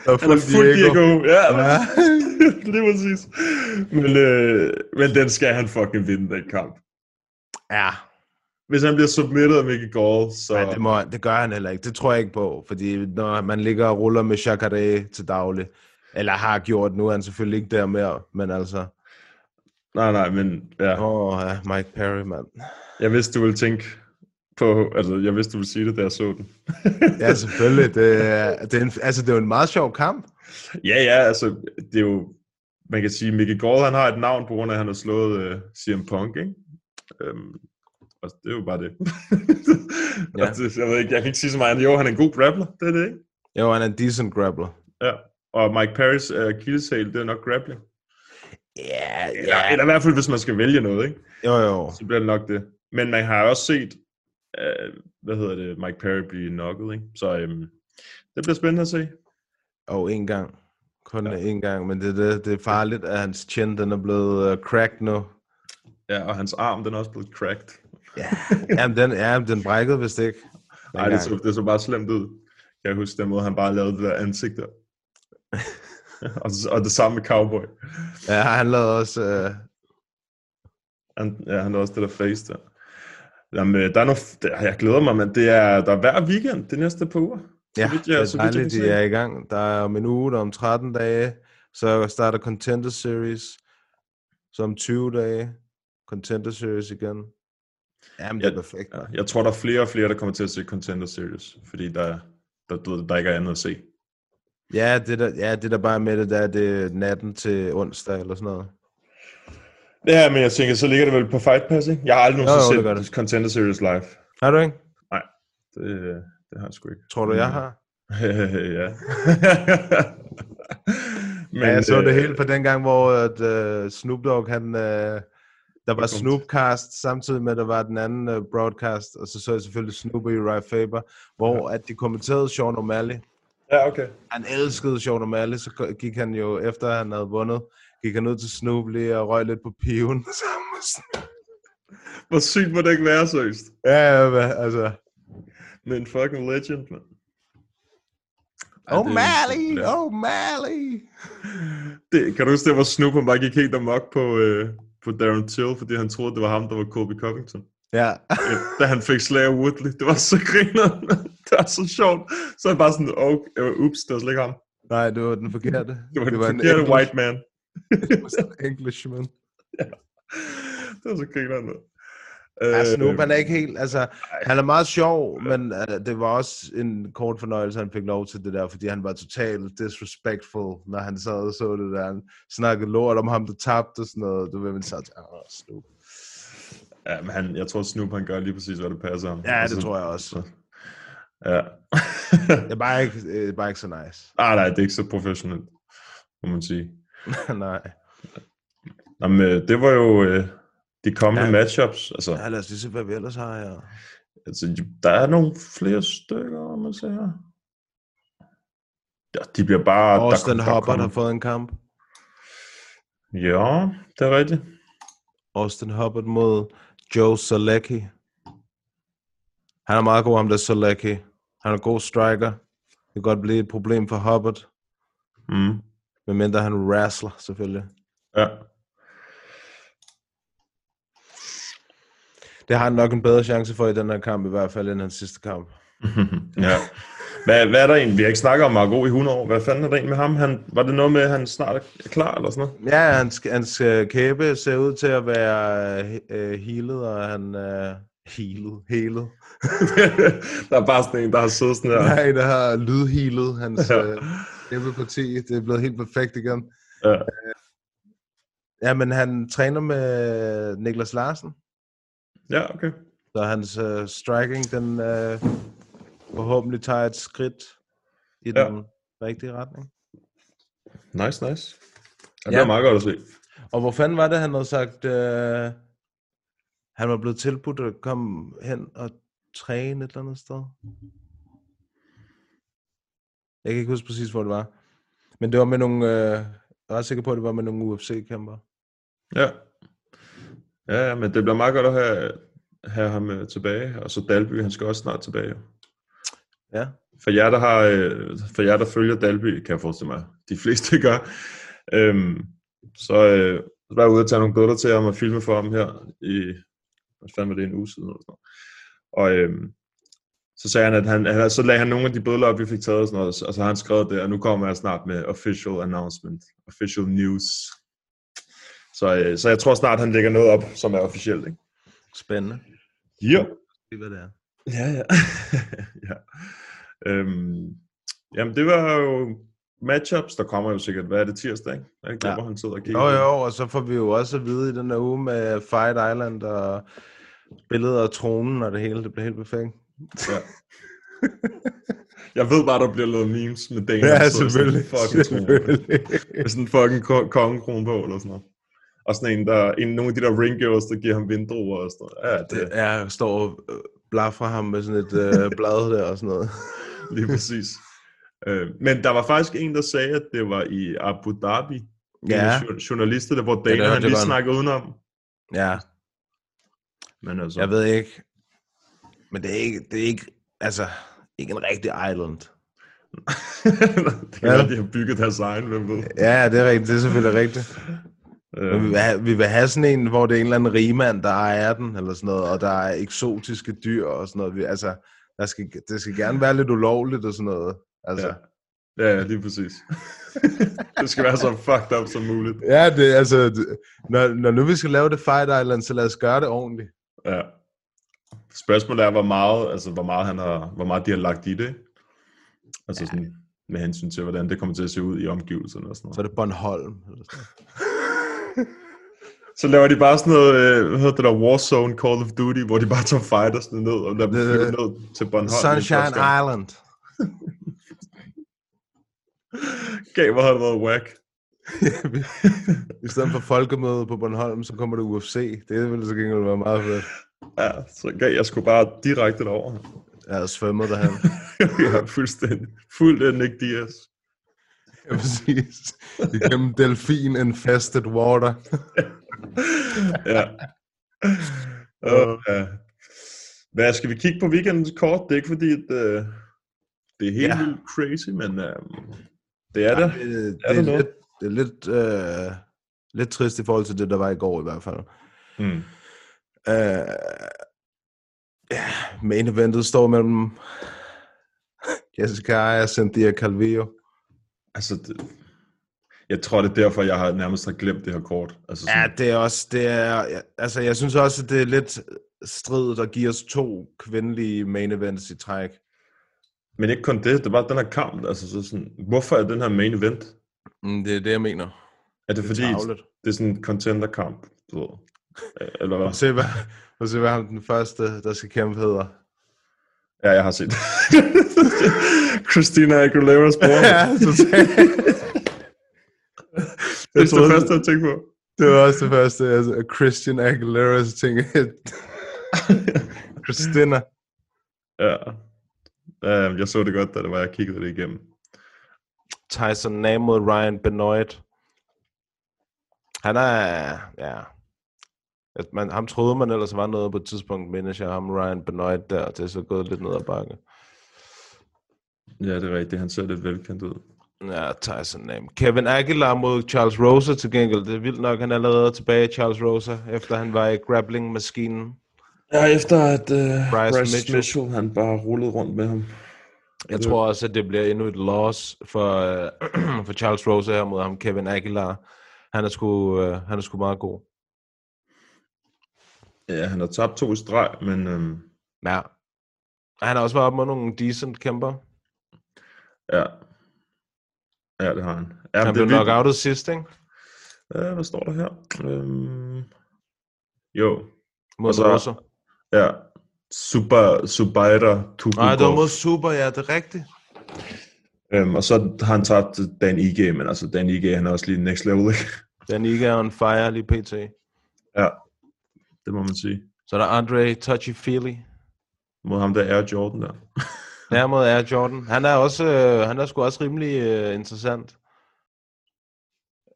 Der er han er fuld Diego. Ja, Ja. lige præcis. Men, øh, men den skal han fucking vinde, den kamp. Ja. Hvis han bliver submitted af Mickey Gall, så... Nej, det, må, det gør han heller ikke. Det tror jeg ikke på, fordi når man ligger og ruller med Jacare til daglig, eller har gjort, nu er han selvfølgelig ikke der mere, men altså... Nej, nej, men ja. Åh, oh, ja, Mike Perry, mand. Jeg vidste, du ville tænke på... Altså, jeg vidste, du ville sige det, da jeg så den. ja, selvfølgelig. Det, er- det, er en, altså, det er jo en meget sjov kamp. Ja, ja, altså, det er jo... Man kan sige, Mickey Gall, han har et navn på grund af, at han har slået uh, CM Punk, ikke? Um, og det er jo bare det. Ja. ja. det, jeg ved ikke, jeg kan ikke sige så meget. Jo, han er en god grappler, det er det, ikke? Jo, han er en decent grappler. Ja. Og Mike Paris uh, kildesal, det er nok grappling. Ja, Eller, eller i hvert fald, hvis man skal vælge noget, ikke? Jo, jo. Så bliver det nok det. Men man har også set, uh, hvad hedder det, Mike Perry blive knocket, ikke? Så um, det bliver spændende at se. Og en gang. Kun ja. en gang, men det, det, det er farligt, at hans chin den er blevet uh, cracked nu. Ja, og hans arm, den er også blevet cracked. Ja, Jamen, den, ja, den brækkede vist ikke. Nej, det så, det så bare slemt ud. Jeg huske den måde, han bare lavede det der ansigt der. og, og det samme med Cowboy. Ja, han lavede også... Uh... Han, ja, han lavede også det der face der. Jamen, øh, der er noget, der, jeg glæder mig, men det er, der er hver weekend de næste par uger. Så Ja, vidt det er så vidt jeg dejligt, de er i gang. Der er om en uge, der er om 13 dage. Så starter Contender Series. Så om 20 dage. Contender Series igen. Jamen, det er perfekt. Ja, jeg tror, der er flere og flere, der kommer til at se Contender Series, fordi der, der, ved, der ikke er andet at se. Ja, det der, ja, det der bare med det der, det er natten til onsdag eller sådan noget. Ja, men jeg tænker, så ligger det vel på Fight Pass, ikke? Jeg har aldrig nogensinde gør set det. Contender Series live. Har du ikke? Det, det har jeg sgu ikke. Tror du, jeg har? ja. Men, ja, jeg så øh, det hele på den gang, hvor at, uh, Snoop Dogg, han, uh, der var Snoopcast, samtidig med, at der var den anden uh, broadcast, og så så jeg selvfølgelig Snoop og Uriah Faber, hvor at de kommenterede Sean O'Malley. Ja, okay. Han elskede Sean O'Malley, så gik han jo, efter han havde vundet, gik han ud til Snoop lige og røg lidt på piven. sammen med Snoop. Hvor sygt må det ikke være, seriøst? ja, ja, altså. Men en fucking legend, mand. Det O'Malley, ja. O'Malley. Det, kan du huske det, hvor Snoop han bare gik helt amok på, øh, på Darren Till, fordi han troede, det var ham, der var Kobe Covington. Ja, da han fik slag af Woodley. Det var så griner. det var så sjovt. Så er jeg bare sådan, oh, ups, det var slet ikke ham. nej, det var den forkerte. Det var den en forkerte English- white man. Englishman. Det var så griner. mand. Ja, Øh, Snoop, han er ikke helt, altså, han er meget sjov, men uh, det var også en kort fornøjelse, han fik lov til det der, fordi han var totalt disrespectful, når han sad og så det der. Han snakkede lort om ham, der tabte og sådan noget. Du ved, man til, åh, Snoop. Ja, men han, jeg tror, Snoop han gør lige præcis, hvad det passer ham. Ja, Altså, det tror jeg også. så- Ja. Det er bare ikke, det er bare ikke så nice. ah, nej, det er ikke så professionelt, må man sige. Nej. Jamen, øh, det var jo øh, de kommende Ja. matchups. Altså, Ja, lad os lige se, hvad vi ellers har her. altså, der er nogle flere stykker, om man ser her. Ja, de bliver bare... Austin der, Hubbard kommer- har fået en kamp. Ja, det er rigtigt. Austin Hubbard mod Joe Solecki. Han er meget god, ham der Solecki. Han er en god striker. Det kan godt blive et problem for Hubbard. Mm. Medmindre han wrestler, selvfølgelig. Ja. Det har han nok en bedre chance for i den her kamp, i hvert fald, end hans sidste kamp. ja. Hvad, hvad er der en? Vi har ikke snakket om Margot i 100 år. Hvad fanden er der en med ham? Han, var det noget med, at han snart er klar eller sådan noget? Ja, hans, hans øh, kæbe ser ud til at være øh, healet, og han er healet, healet. der er bare sådan en, der har siddet sådan her. Er en, der har lydhealet hans Ja. øh, kæbeparti. Det er blevet helt perfekt igen. Ja. Ja, men han træner med Niklas Larsen, ja, okay. så hans øh, striking, den øh, forhåbentlig tager et skridt i Ja. den rigtige retning. Nice, nice. Ja, det Ja. er meget godt at se. Og hvor fanden var det, han havde sagt, øh, han var blevet tilbudt at komme hen og træne et eller andet sted? Jeg kan ikke huske præcis, hvor det var. Men det var med nogle, øh, jeg er ret sikker på, at det var med nogle UFC-kæmper. Ja. Ja, ja, men det bliver meget godt at have, have ham øh, tilbage. Og så Dalby, han skal også snart tilbage. Ja. For jer, der, har, øh, for jer, der følger Dalby, kan jeg forestille mig, de fleste gør, øhm, så øh, så var jeg ude og tage nogle billeder til ham og filme for ham her i, hvad fanden var det, en uge siden eller sådan noget. Og øhm, så sagde han, at han, han, så lagde han nogle af de billeder op, vi fik taget og sådan noget, og så har han skrevet det, og nu kommer jeg snart med official announcement, official news. Så, øh, så jeg tror snart, han lægger noget op, som er officielt, ikke? Spændende. Ja. Det hvad det er. Ja, ja. ja. Øhm, jamen, det var jo matchups, der kommer jo sikkert, hvad er det, tirsdag, ikke? Er det ja. hvor han sidder og kigger? Jo, jo, og så får vi jo også at vide i den her uge med Fight Island og billeder af tronen og det hele. Det bliver helt perfekt. Ja. Jeg ved bare, der bliver lavet memes med Daniel. Ja, der selvfølgelig. Sådan en fucking selvfølgelig. Med sådan en fucking ko- kongekrone på, eller sådan noget. Og sådan en, der, en, nogle af de der ring girls, der giver ham vindruer og sådan noget. Ja, det, Det er, står og øh, blaffer ham med sådan et øh, blad der og sådan noget. lige præcis. Øh, men der var faktisk en, der sagde, at det var i Abu Dhabi. Ja. af jour- journalisterne, hvor det hørte han jeg lige snakkede udenom. Ja, Men altså, jeg ved ikke. Men det er ikke, det er ikke, altså, ikke en rigtig island. det kan Ja. være, de har bygget deres egen, hvem ved. Ja, det er rigtigt. Det er selvfølgelig rigtigt. Men vi Øh, vil, have, vi vil have sådan en, hvor det er en eller anden rigmand, der ejer den, eller sådan noget, og der er eksotiske dyr og sådan noget. Vi, altså, der skal, det skal gerne være lidt ulovligt og sådan noget. Altså. ja. ja, ja, lige præcis. det skal være så fucked up som muligt. Ja, det, altså, det, når, når nu vi skal lave det Fight Island, så lad os gøre det ordentligt. Ja. Spørgsmålet er, hvor meget, altså, hvor meget, han har, hvor meget de har lagt i det. Altså sådan, med hensyn til, hvordan det kommer til at se ud i omgivelserne og sådan Så noget. er det Bornholm. Eller sådan. Så laver de bare sådan noget, øh, hvad hedder det der, Warzone Call of Duty, hvor de bare tager fightersne ned, og lader dem ned til Bornholm. Sunshine Island. Gav, hvor har det været whack. I stedet for folkemøde på Bornholm, så kommer det UFC. Det ville så gengæld være meget fedt. Ja, så gav jeg skulle bare direkte derover. Jeg havde svømmet derhen. ja, fuldstændig. Fuldt Nick Diaz. Ja, præcis. Igennem delfin infested water. ja. Og, ja. Hvad, skal vi kigge på weekendens kort? Det er ikke fordi, at, uh, det er helt Ja. ja. vildt crazy, men uh, det er det. Det, det, Er er, der lidt, det er lidt, øh, lidt trist i forhold til det, der var i går i hvert fald. Mm. Øh, ja, main eventet står mellem Jessica Aya og Cynthia Calvillo. Altså, det, jeg tror, det er derfor, jeg har nærmest har glemt det her kort. Altså, Ja, sådan, det er også, det er, ja, altså jeg synes også, at det er lidt strid, der giver os to kvindelige main events i træk. Men ikke kun det, det var den her kamp. Altså, så sådan, hvorfor er den her main event? Mm, det er det, jeg mener. Er det, fordi, tarveligt. det er sådan en contender-kamp? Du ved? Øh, Eller hvad? At se, hvad, at se, hvad ham den første, der skal kæmpe, hedder. Ja, jeg har set Christina Aguilera's bror. ja, totalt. det er det troede- første, jeg tænkte på. Det var også det første, altså Christian Aguilera, så tænkte jeg, Christina. Ja. Uh, jeg så det godt, da det var, jeg kiggede det igennem. Tyson Nam mod Ryan Benoit. Han er, ja, at man, ham troede man ellers var noget på et tidspunkt, mindes jeg, ham Ryan Benoit der, det er så gået lidt ned ad bakke. Ja, det er rigtigt. Han ser lidt velkendt ud. Ja, Tyson Nam. Kevin Aguilar mod Charles Rosa til gengæld. Det er vildt nok, han er allerede tilbage, Charles Rosa, efter han var i grappling-maskinen. Ja, efter at uh, Bryce Bryce, Mitchell. Mitchell. Mitchell, han bare rullede rundt med ham. Jeg tror også, at det bliver endnu et loss for, uh, for Charles Rosa her mod ham, Kevin Aguilar. Han er sgu, uh, han er sgu meget god. Ja, han har tabt to i streg, men øhm, Ja. Han har også været op mod nogle decent kæmper. ja. Ja, det har han. Ja, Han det blev vildt. knockoutet sidst, ikke? Ja, hvad står der her? Øhm, jo, Mod så- Rosa. ja. Super, Subaira Tugugov. Nej, det var mod Super, ja, det er rigtigt. Øhm, og så har han tabt Dan Ige, men altså Dan Ige, han er også lige next level, ikke? Den ikke er on fire lige pt. Ja, det må man sige. Så er der Andre Touchy Feely. Mod ham der er Jordan der. Der mod er Jordan. Han er også, øh, han er sgu også rimelig øh, interessant.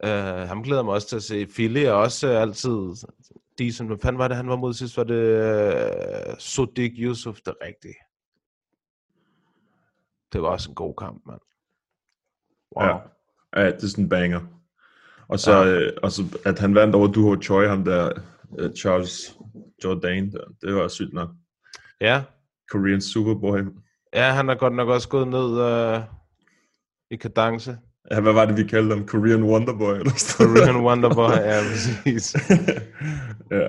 Uh, ham glæder mig også til at se. Philly er også øh, altid decent. Hvad fanden var det, han var mod sidst? Var det øh, Sodik Yusuf, det rigtigt. Det var også en god kamp, mand. Wow. Ja. ja, det er sådan en banger. Og så, Ja. ja. øh, og så at han vandt over Duho Choi, ham der, øh, Charles, Jordan, der. det var sygt nok. Ja. Korean Superboy. Ja, han har godt nok også gået ned øh, i kadence. Ja, hvad var det, vi kaldte ham? Korean Wonderboy? Eller sådan Korean Wonderboy, ja, præcis. ja.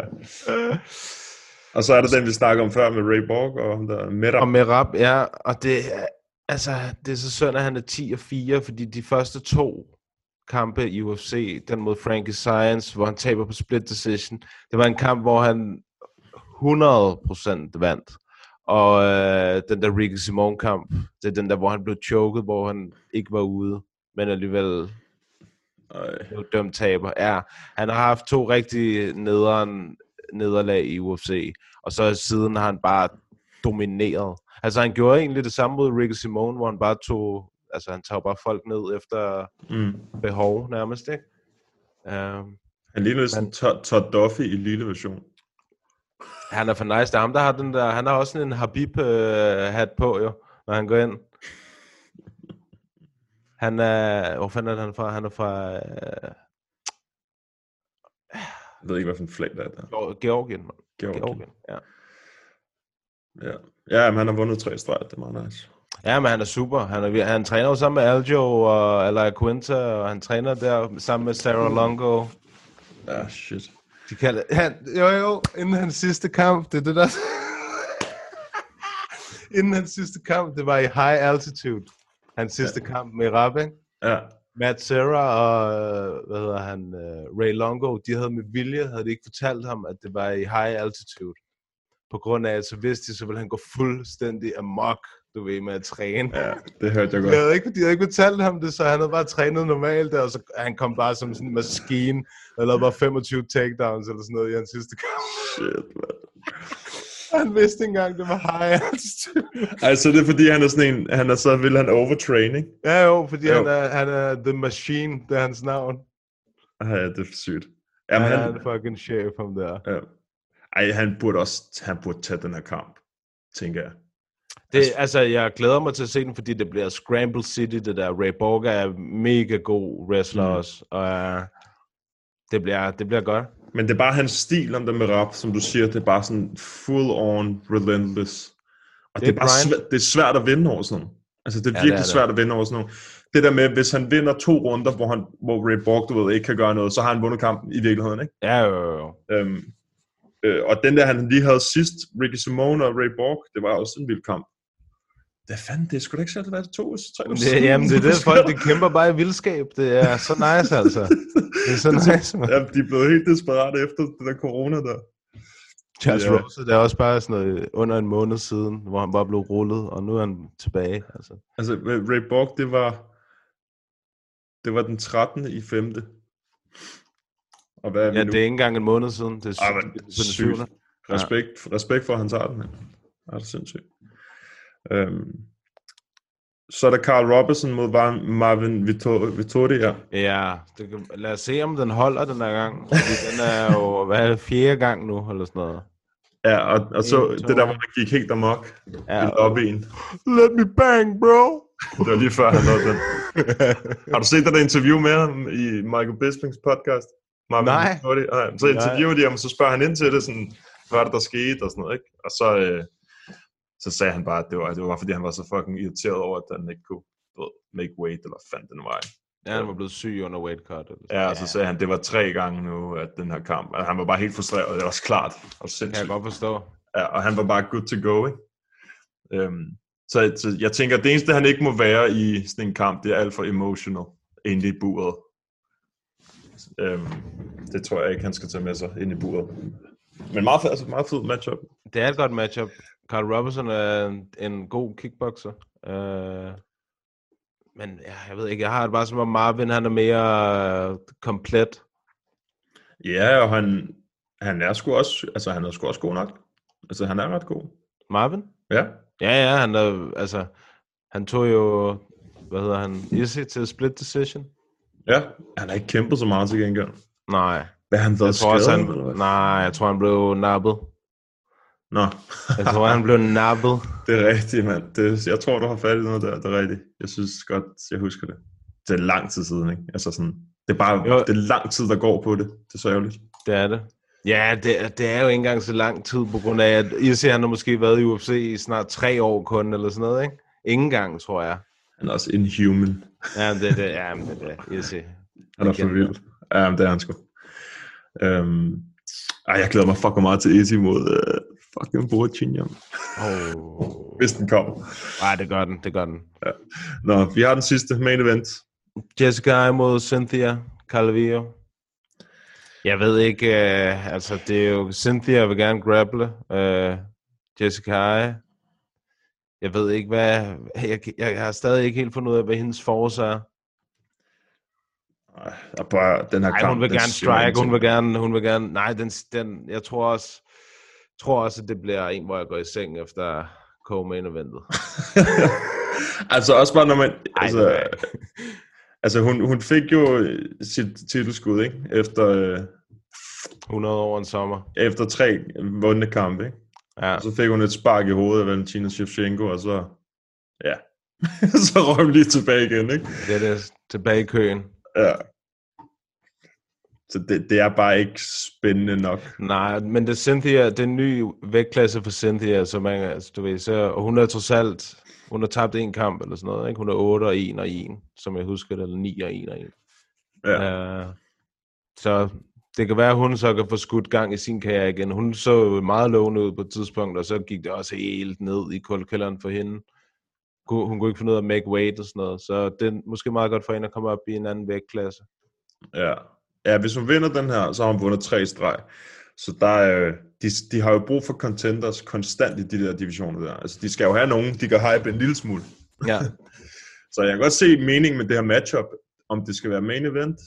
Og så er der den, vi snakker om før med Ray Borg og der Meta. Og med rap, ja, og det, altså, det er så synd, at han er 10 og 4, fordi de første to kampe i UFC, den mod Frankie Science, hvor han taber på split decision, det var en kamp, hvor han 100% vandt. Og øh, den der Ricky Simon kamp, det er den der, hvor han blev choket, hvor han ikke var ude, men alligevel Ej. blev dømt taber. Ja, han har haft to rigtig nederen nederlag i UFC, og så siden har han bare domineret. Altså han gjorde egentlig det samme mod Ricky Simone, hvor han bare tog, altså han tager bare folk ned efter Mm. behov nærmest, ikke? Um, Han ligner sådan Todd, Duffy i lille version. han er for nice. Det er ham, der har den der, han har også sådan en Habib-hat på jo, når han går ind. Han er, hvor fanden er han fra? Han er fra øh, Jeg ved ikke, hvad for en flag der er der. Geor- Georgien. man. Georgien. Georgien, ja. Ja, ja men han har vundet tre streg. Det er meget nice. Ja, men han er super. Han, er, han træner jo sammen med Aljo og Alaya Quinta, og han træner der sammen med Sarah Longo. Ja, shit. De kalder, han, jo, jo, inden hans sidste kamp, det er det der... inden hans sidste kamp, det var i high altitude. Hans sidste ja. kamp med rap, ikke? Ja, Matt Serra og, øh, hvad hedder han, uh, Ray Longo, de havde med vilje, havde de ikke fortalt ham, at det var i high altitude. På grund af, at så vidste de, så ville han gå fuldstændig amok, du ved, med at træne. ja, det hørte jeg godt. havde, ikke, de havde ikke fortalt ham det, så han havde bare trænet normalt der, og så han kom bare som sådan en maskine, og lavede bare 25 takedowns eller sådan noget i hans sidste kamp. Shit, man. Han vidste ikke engang, det var high. Altså, det er fordi, han er sådan en, han er så, vil han overtraining. Ja jo, fordi Jo. Han, er, han er The Machine, det er hans navn. Ja, det er sygt. Jamen, han er han, en fucking chef, ham der. ja. Ej, han burde også, han burde tage den her kamp, tænker jeg. Det, altså, jeg glæder mig til at se den, fordi det bliver Scramble City, det der. Ray Borg er mega god wrestler Mm. også, og uh, det, bliver, det bliver godt. Men det er bare hans stil om det med rap, som du siger, det er bare sådan full on relentless. Og det, Det er bare svært, det er svært at vinde over sådan nogle. Altså det er Ja, det virkelig er det. svært at vinde over sådan nogle. Det der med, hvis han vinder to runder, hvor, han, hvor Ray Borg, du ved, ikke kan gøre noget, så har han vundet kampen i virkeligheden, ikke? Ja, jo, jo, jo. Øhm, øh, og den der, han lige havde sidst, Ricky Simone og Ray Borg, det var også en vild kamp. Det fanden, det sgu da ikke det var to, tre Det, siden. jamen, det er det, folk de kæmper bare i vildskab. Det er så nice, altså. Det er så nice, man. Ja, de er blevet helt desperate efter det der corona der. Charles Ja. Rose, det er også bare sådan noget under en måned siden, hvor han bare blev rullet, og nu er han tilbage. Altså. Altså, Ray Borg, det var, det var den 13. i 5. Og hvad er vi Ja, nu? det er ikke engang en måned siden. Det er, men det er sygt. Respekt, respekt for, at han tager den. Ja, det er sindssygt. Øhm, så er der Carl Robertson mod Marvin Vittor- Vittoria. Ja, det kan, lad os se, om den holder den her gang. Fordi den er jo, hvad er fjerde gang nu, eller sådan noget. Ja, og, og så En, to. det der, hvor han gik helt amok Ja, i lobbyen. Let me bang, bro! Det var lige før, han lavede den. Har du set det der interview med ham i Michael Bispings podcast? Marvin Nej. Vittoria? Nej. Så interviewer de ham, så spørger han ind til det, sådan, hvad det, der skete, og sådan noget, ikke? Og så, øh, så sagde han bare, at det var, det var fordi, han var så fucking irriteret over, at han ikke kunne ved, make weight, eller fanden den var. ikke? Ja, han var blevet syg under weight cut. Eller sådan. Ja, og så sagde han, at det var tre gange nu, at den her kamp, altså, han var bare helt frustreret, det er også klart, og Det kan jeg sindssygt. godt forstå. Ja, og han var bare good to go, ikke? Øhm, så, så jeg tænker, at det eneste, han ikke må være i sådan en kamp, det er alt for emotional, inde i buret. Øhm, det tror jeg ikke, han skal tage med sig ind i buret. Men meget, fed- altså meget fed matchup. Det er et godt matchup. Carl Robertson er en, en god kickboxer. Uh, men ja, jeg ved ikke, jeg har det bare som om Marvin, han er mere uh, komplet. Ja, og han, han er sgu også, altså han er sgu også god nok. Altså han er ret god. Marvin? Ja, Ja, ja, han er, altså, han tog jo, hvad hedder han, Izzy til split decision. Ja. Han har ikke kæmpet så meget til gengæld. Nej, Hvad han jeg været tror også, skadet? han, nej, jeg tror, han blev nappet. Nå, Jeg tror, han blev nappet. det er rigtigt, mand. Det, jeg tror, du har fat i noget der. Det er rigtigt. Jeg synes godt, jeg husker det. Det er lang tid siden, ikke? Altså sådan, det er bare, Jo. det er lang tid, der går på det. Det er så ærgerligt. Det er det. Ja, det, er- det er jo ikke engang så lang tid, på grund af, at Izzy han har måske været i UFC i snart tre år kun, eller sådan noget, ikke? Ingen gang, tror jeg. Han er også inhuman. Ja, men det er det. Ja, men det er det. Izzy. Han er for vild. Ja, men det er han sgu. Øhm, ej, jeg glæder mig fucking meget til Izzy mod uh, fucking Borchinjam. Oh. Hvis den kommer. Nej, det gør den, det gør den. Ja. Nå, vi har den sidste main event. Jessica mod Cynthia Calvillo. Jeg ved ikke, uh, altså det er jo, Cynthia vil gerne grapple, uh, Jessica jeg ved ikke, hvad, jeg, jeg, har stadig ikke helt fundet ud af, hvad hendes force er. Ej, er bare den her Nej, kamp. hun vil den gerne strike, hun vil gerne, hun vil gerne, nej, den, den, jeg tror også, tror også, at det bliver en, hvor jeg går i seng efter co-main eventet. altså også bare når man... Ej, altså, er- altså hun, hun fik jo øh, sit titelskud, ikke? Efter, øh, 100 år en sommer. efter tre vundne kampe, ikke? Ja. Og så fik hun et spark i hovedet af Valentina Shevchenko, og så... Ja. så røg hun lige tilbage igen, ikke? Det er det tilbage i køen. Ja. Så det, det er bare ikke spændende nok. Nej, men det Cynthia, det er en ny vægtklasse for Cynthia, så man, altså, du ved, så, og hun er trods alt, hun har tabt en kamp eller sådan noget, ikke? Hun er 8 og 1 og 1, som jeg husker det, eller 9 og 1 og 1. Ja. Uh, så det kan være, at hun så kan få skudt gang i sin karriere igen. Hun så meget lovende ud på et tidspunkt, og så gik det også helt ned i kuldkælderen for hende. Hun kunne ikke finde ud af at make weight og sådan noget, så det er måske meget godt for hende at komme op i en anden vægtklasse. Ja. ja, hvis hun vinder den her, så har hun vundet tre streg. Så der er, øh, de, de har jo brug for contenders konstant i de der divisioner der. Altså, de skal jo have nogen, de kan hype en lille smule. Ja. Så jeg kan godt se meningen med det her matchup, om det skal være main event.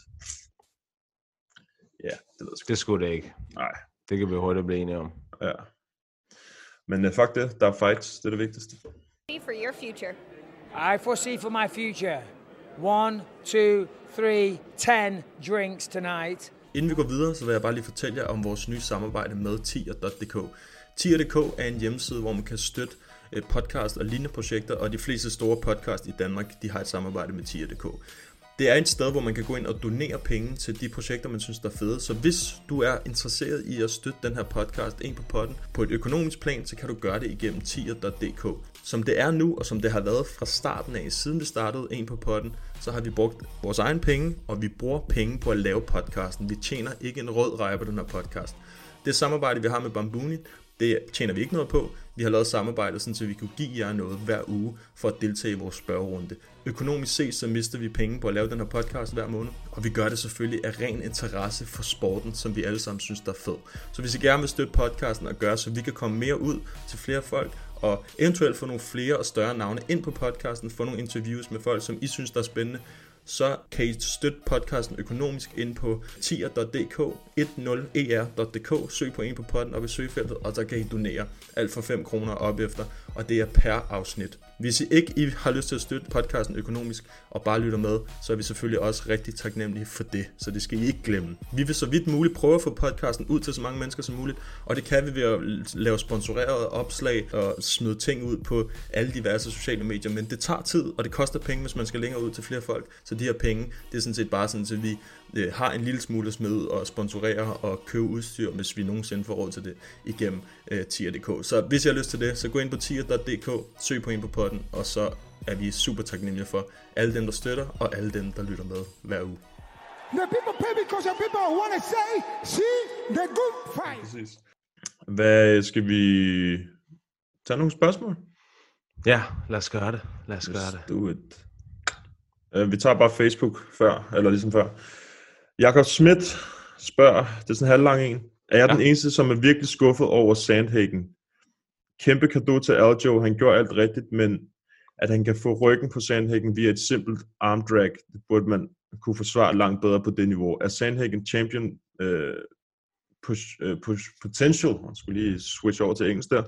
Det ved. Det skulle det ikke. Nej. Det kan vi hurtigt blive enige om. Ja. Men uh, fuck det, der er fights, det er det vigtigste. for your future? I foresee for my future one, two, three, ten drinks tonight. Inden vi går videre, så vil jeg bare lige fortælle jer om vores nye samarbejde med tier.dk. Tier.dk er en hjemmeside, hvor man kan støtte eh, podcast og lignende projekter, og de fleste store podcast i Danmark, de har et samarbejde med tier.dk. Det er et sted, hvor man kan gå ind og donere penge til de projekter, man synes der er fede. Så hvis du er interesseret i at støtte den her podcast, ind på potten, på et økonomisk plan, så kan du gøre det igennem tier.dk. Som det er nu, og som det har været fra starten af, siden vi startede en på potten, så har vi brugt vores egen penge, og vi bruger penge på at lave podcasten. Vi tjener ikke en rød rej på den her podcast. Det samarbejde, vi har med Bambuni, det tjener vi ikke noget på. Vi har lavet samarbejde, sådan, så vi kunne give jer noget hver uge for at deltage i vores spørgerunde. Økonomisk set, så mister vi penge på at lave den her podcast hver måned, og vi gør det selvfølgelig af ren interesse for sporten, som vi alle sammen synes, der er fed. Så hvis I gerne vil støtte podcasten og gøre, så vi kan komme mere ud til flere folk, og eventuelt få nogle flere og større navne ind på podcasten, få nogle interviews med folk, som I synes, der er spændende, så kan I støtte podcasten økonomisk ind på tier.dk, 10er.dk, e søg på en på podden op i søgefeltet, og så kan I donere alt for 5 kroner op efter, og det er per afsnit. Hvis I ikke I har lyst til at støtte podcasten økonomisk og bare lytter med, så er vi selvfølgelig også rigtig taknemmelige for det, så det skal I ikke glemme. Vi vil så vidt muligt prøve at få podcasten ud til så mange mennesker som muligt, og det kan vi ved at lave sponsorerede opslag og smide ting ud på alle diverse sociale medier, men det tager tid, og det koster penge, hvis man skal længere ud til flere folk, så de her penge, det er sådan set bare sådan, at vi øh, har en lille smule ud og sponsorere og købe udstyr, hvis vi nogensinde får råd til det igennem øh, tier.dk. Så hvis I har lyst til det, så gå ind på tier.dk, søg på en på potten, og så er vi super taknemmelige for alle dem, der støtter, og alle dem, der lytter med hver uge. The people pay because the people want to say, see the good fight. Præcis. Hvad skal vi tage nogle spørgsmål? Ja, lad os gøre det. Lad os gøre det. Let's do it. Uh, vi tager bare Facebook før, eller ligesom før. Jakob Schmidt spørger, det er sådan en halvlang en. Er jeg ja. den eneste, som er virkelig skuffet over Sandhagen? Kæmpe kado til Aljo, han gjorde alt rigtigt, men at han kan få ryggen på Sandhagen via et simpelt arm drag, det burde man kunne forsvare langt bedre på det niveau. Er Sandhagen champion øh, push, øh, push, potential, man skulle lige switch over til engelsk der,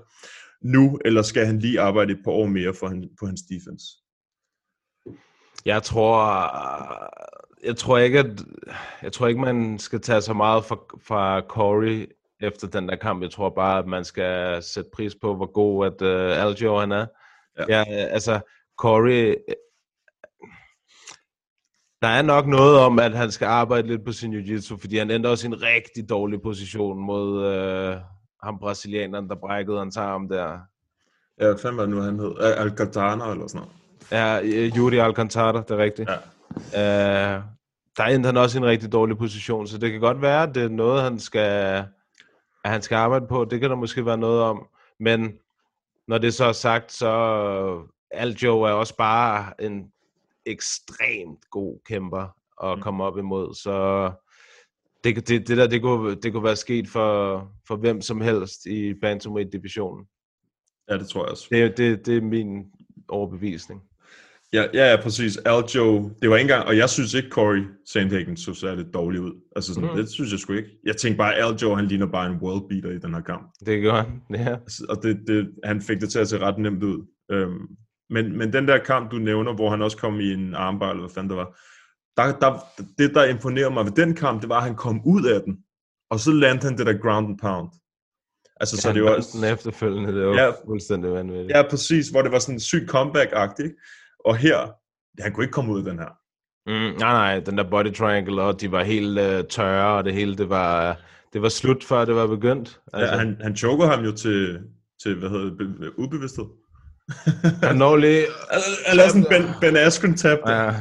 nu, eller skal han lige arbejde et par år mere for han, på hans defense? Jeg tror, jeg tror ikke, at jeg tror ikke, man skal tage så meget fra, fra Corey efter den der kamp. Jeg tror bare, at man skal sætte pris på, hvor god at uh, Aljo han er. Ja. ja altså, Corey, Der er nok noget om, at han skal arbejde lidt på sin jiu-jitsu, fordi han endte også i en rigtig dårlig position mod øh, ham brasilianeren, der brækkede hans arm der. Ja, hvad fanden var det nu, han hed? Al- Alcantara eller sådan noget. Ja, øh, Yuri Alcantara, det er rigtigt. Ja. Øh, der endte han også i en rigtig dårlig position, så det kan godt være, at det er noget, han skal, at han skal arbejde på. Det kan der måske være noget om. Men når det så er sagt, så Aljo er også bare en ekstremt god kæmper at komme op imod. Så det, det, det der, det kunne, det kunne være sket for, for hvem som helst i Bantamweight-divisionen. Ja, det tror jeg også. Det, det, det er min overbevisning. Ja, ja, ja, præcis. Aljo, det var ikke engang, og jeg synes ikke, Corey Sandhagen så særligt dårlig ud. Altså sådan, mm. det synes jeg sgu ikke. Jeg tænkte bare, Aljo, han ligner bare en world beater i den her kamp. Det gør han, ja. Altså, Og det, det, han fik det til at se ret nemt ud. Øhm, men, men den der kamp, du nævner, hvor han også kom i en armbar, eller hvad fanden det var, der, der, det, der imponerer mig ved den kamp, det var, at han kom ud af den, og så landede han det der ground and pound. Altså, så Ja, det han var... den efterfølgende, det var ja. fuldstændig vanvittigt. Ja, præcis, hvor det var sådan en syg comeback-agtigt. Og her, han kunne ikke komme ud af den her. Mm, nej, nej, den der body triangle, og de var helt uh, tørre, og det hele, det var, det var slut, før det var begyndt. Altså. Ja, han, han choker ham jo til, til hvad hedder det, be- ubevidsthed. han når lige... Lavede sådan Ben, ben Askren tab. Ja,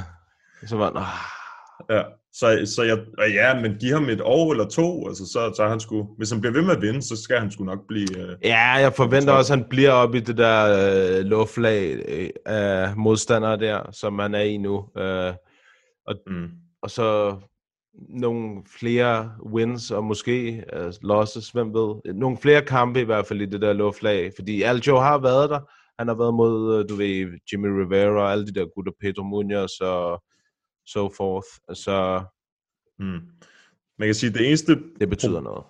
så var han, ah, Ja, så, så jeg, og ja, men giv ham et år eller to, altså så, så han sgu, hvis han bliver ved med at vinde, så skal han sgu nok blive, øh, Ja, jeg forventer også, at han bliver oppe i det der øh, luftlag øh, af modstandere der, som han er i nu. Øh, og, mm. og så nogle flere wins, og måske øh, losses, hvem ved. Nogle flere kampe i hvert fald i det der luftlag, fordi Aljo har været der. Han har været mod, øh, du ved, Jimmy Rivera og alle de der gutter, Pedro Munoz og so forth. Så mm. man kan sige, det eneste... det betyder noget.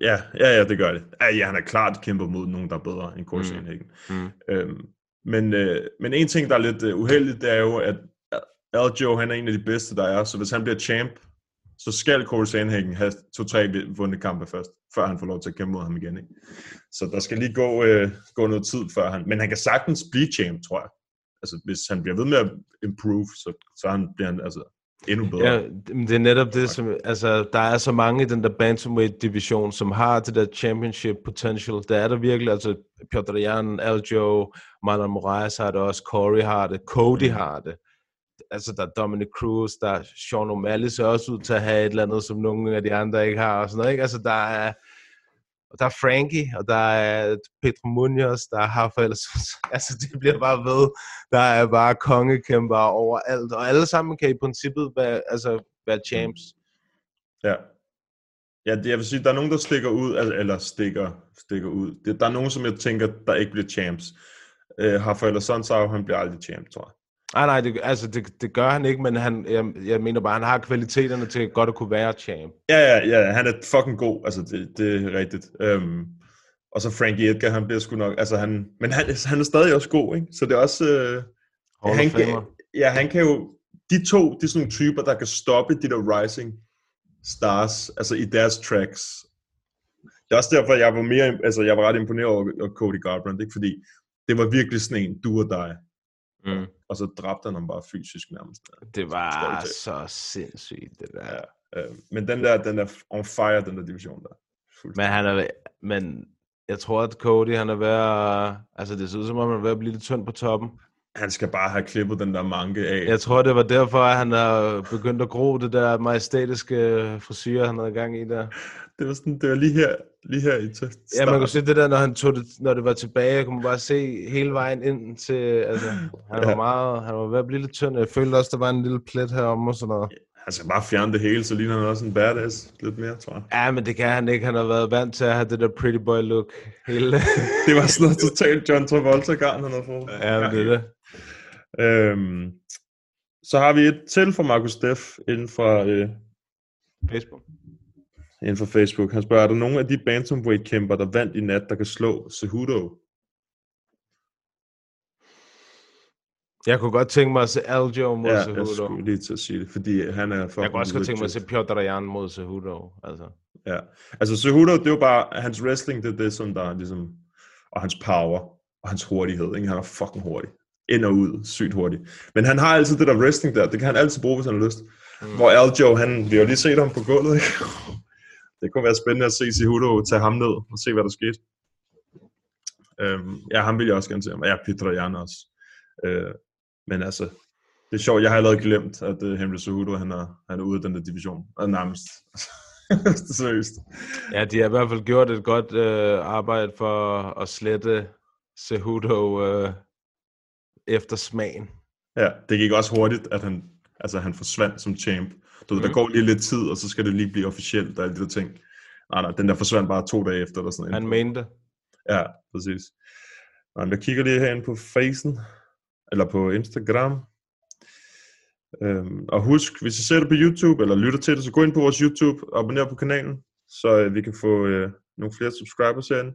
Ja, ja, ja, det gør det. Ja, ja han er klart kæmpet mod nogen, der er bedre end Corey Mm. Mm. Øhm, men, øh, men en ting, der er lidt øh, uheldigt, det er jo, at Aljo, han er en af de bedste, der er, så hvis han bliver champ, så skal Corey Sandhagen have to-tre vundne kampe først, før han får lov til at kæmpe mod ham igen. Ikke? Så der skal lige gå, øh, gå noget tid, før han... Men han kan sagtens blive champ, tror jeg. Altså, hvis han bliver ved med at improve, så, så han, bliver han altså endnu bedre. Ja, det er netop det, som, altså, der er så mange i den der bantamweight-division, som har det der championship potential. Der er der virkelig, altså Piotr Jan, Aljo, Marlon Moraes har det også, Corey har det, Cody har det. Altså, der er Dominic Cruz, der er Sean O'Malley ser også ud til at have et eller andet, som nogle af de andre ikke har, og sådan noget, ikke? Altså, der er, og der er Frankie, og der er Pedro Munoz, der er Rafael Altså, det bliver bare ved. Der er bare kongekæmper overalt, og alle sammen kan i princippet være, altså, være champs. Ja. Ja, det, jeg vil sige, der er nogen, der stikker ud, eller, eller stikker, stikker ud. Det, der er nogen, som jeg tænker, der ikke bliver champs. Øh, Rafael så han bliver aldrig champ, tror jeg. Nej, nej, det, altså, det, det gør han ikke, men han, jeg, jeg mener bare, han har kvaliteterne til godt at kunne være champ. Ja, ja, ja, han er fucking god, altså det, det er rigtigt. Øhm, og så Frankie Edgar, han bliver sgu nok, altså han, men han, han er stadig også god, ikke? Så det er også, øh, han kan, ja, han kan jo, de to, det er sådan nogle typer, der kan stoppe de der rising stars, altså i deres tracks. Det er også derfor, jeg var mere, altså jeg var ret imponeret over, over Cody Garbrandt, ikke? Fordi det var virkelig sådan en, du og dig. Mm. Og så dræbte han ham bare fysisk nærmest. Det var til. så sindssygt, det der. Ja, øh, men den der, den er on fire, den der division der. Men han er, men jeg tror, at Cody, han er ved at, altså det ser ud som om, han er ved at blive lidt tynd på toppen. Han skal bare have klippet den der manke af. Jeg tror, det var derfor, at han har begyndt at gro det der majestætiske frisyr, han havde gang i der. Det var, sådan, det var lige her, lige her i til Ja, man kunne se det der, når, han tog det, når det var tilbage, kunne man bare se hele vejen ind til, altså, han var Ja. meget, han var ved at blive lidt tynd. Jeg følte også, der var en lille plet herom og sådan noget. Han skal bare fjerne det hele, så ligner han også en badass lidt mere, tror jeg. Ja, men det kan han ikke. Han har været vant til at have det der pretty boy look. Hele. Det var sådan noget totalt John Travolta-garn, han havde fået. ja, men det er det. Øhm, så har vi et til fra Markus Steff inden fra, øh, Facebook. Inden for Facebook. Han spørger, er der nogen af de bantamweight-kæmper, der vandt i nat, der kan slå Cejudo? Jeg kunne godt tænke mig at se Aljo mod Ja, jeg Cejudo. skulle lige til at sige det, fordi han er Jeg kunne også godt tænke mig at se Piotr Jan mod Cejudo. Altså. Ja, altså Cejudo, det er jo bare, hans wrestling, det er det, som der er ligesom, og hans power, og hans hurtighed, ikke? Han er fucking hurtig. ind og ud sygt hurtigt. Men han har altid det der wrestling der, det kan han altid bruge, hvis han har lyst. Mm. Hvor Aljo, han, vi har jo lige set ham på gulvet, ikke? Det kunne være spændende at se Cejudo tage ham ned og se, hvad der skete. Øhm, ja, ham vil jeg også gerne se. Og ja, Peter Jan også. Øh, men altså, det er sjovt, jeg har allerede glemt, at uh, Henry Cejudo, han er, han er ude af den der division. Og nærmest. Seriøst. Ja, de har i hvert fald gjort et godt øh, arbejde for at slette Cejudo øh, efter smagen. Ja, det gik også hurtigt, at han, altså, han forsvandt som champ. Du ved, der Mhm. går lige lidt tid, og så skal det lige blive officielt og alle de der ting. Nej, nej, den der forsvandt bare to dage efter. Eller sådan Han mente. Ja, præcis. Nej, jeg kigger lige herinde på Facen, eller på Instagram. Øhm, og husk, hvis I ser det på YouTube, eller lytter til det, så gå ind på vores YouTube, og abonner på kanalen, så øh, vi kan få øh, nogle flere subscribers herinde.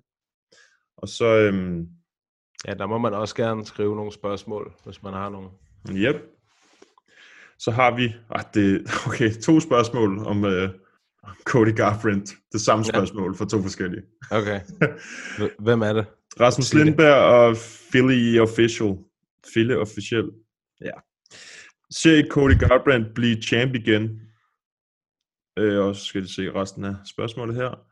Og så, øhm, Ja, der må man også gerne skrive nogle spørgsmål, hvis man har nogle. Yep. Så har vi, ah, det, okay, to spørgsmål om øh, Cody Garbrandt. Det samme Ja. spørgsmål for to forskellige. Okay. Hvem er det? Rasmus. Lindberg og Philly Official. Philly Official. Ja. Ser I Cody Garbrandt blive champ igen? Øh, og så skal vi se resten af spørgsmålet her.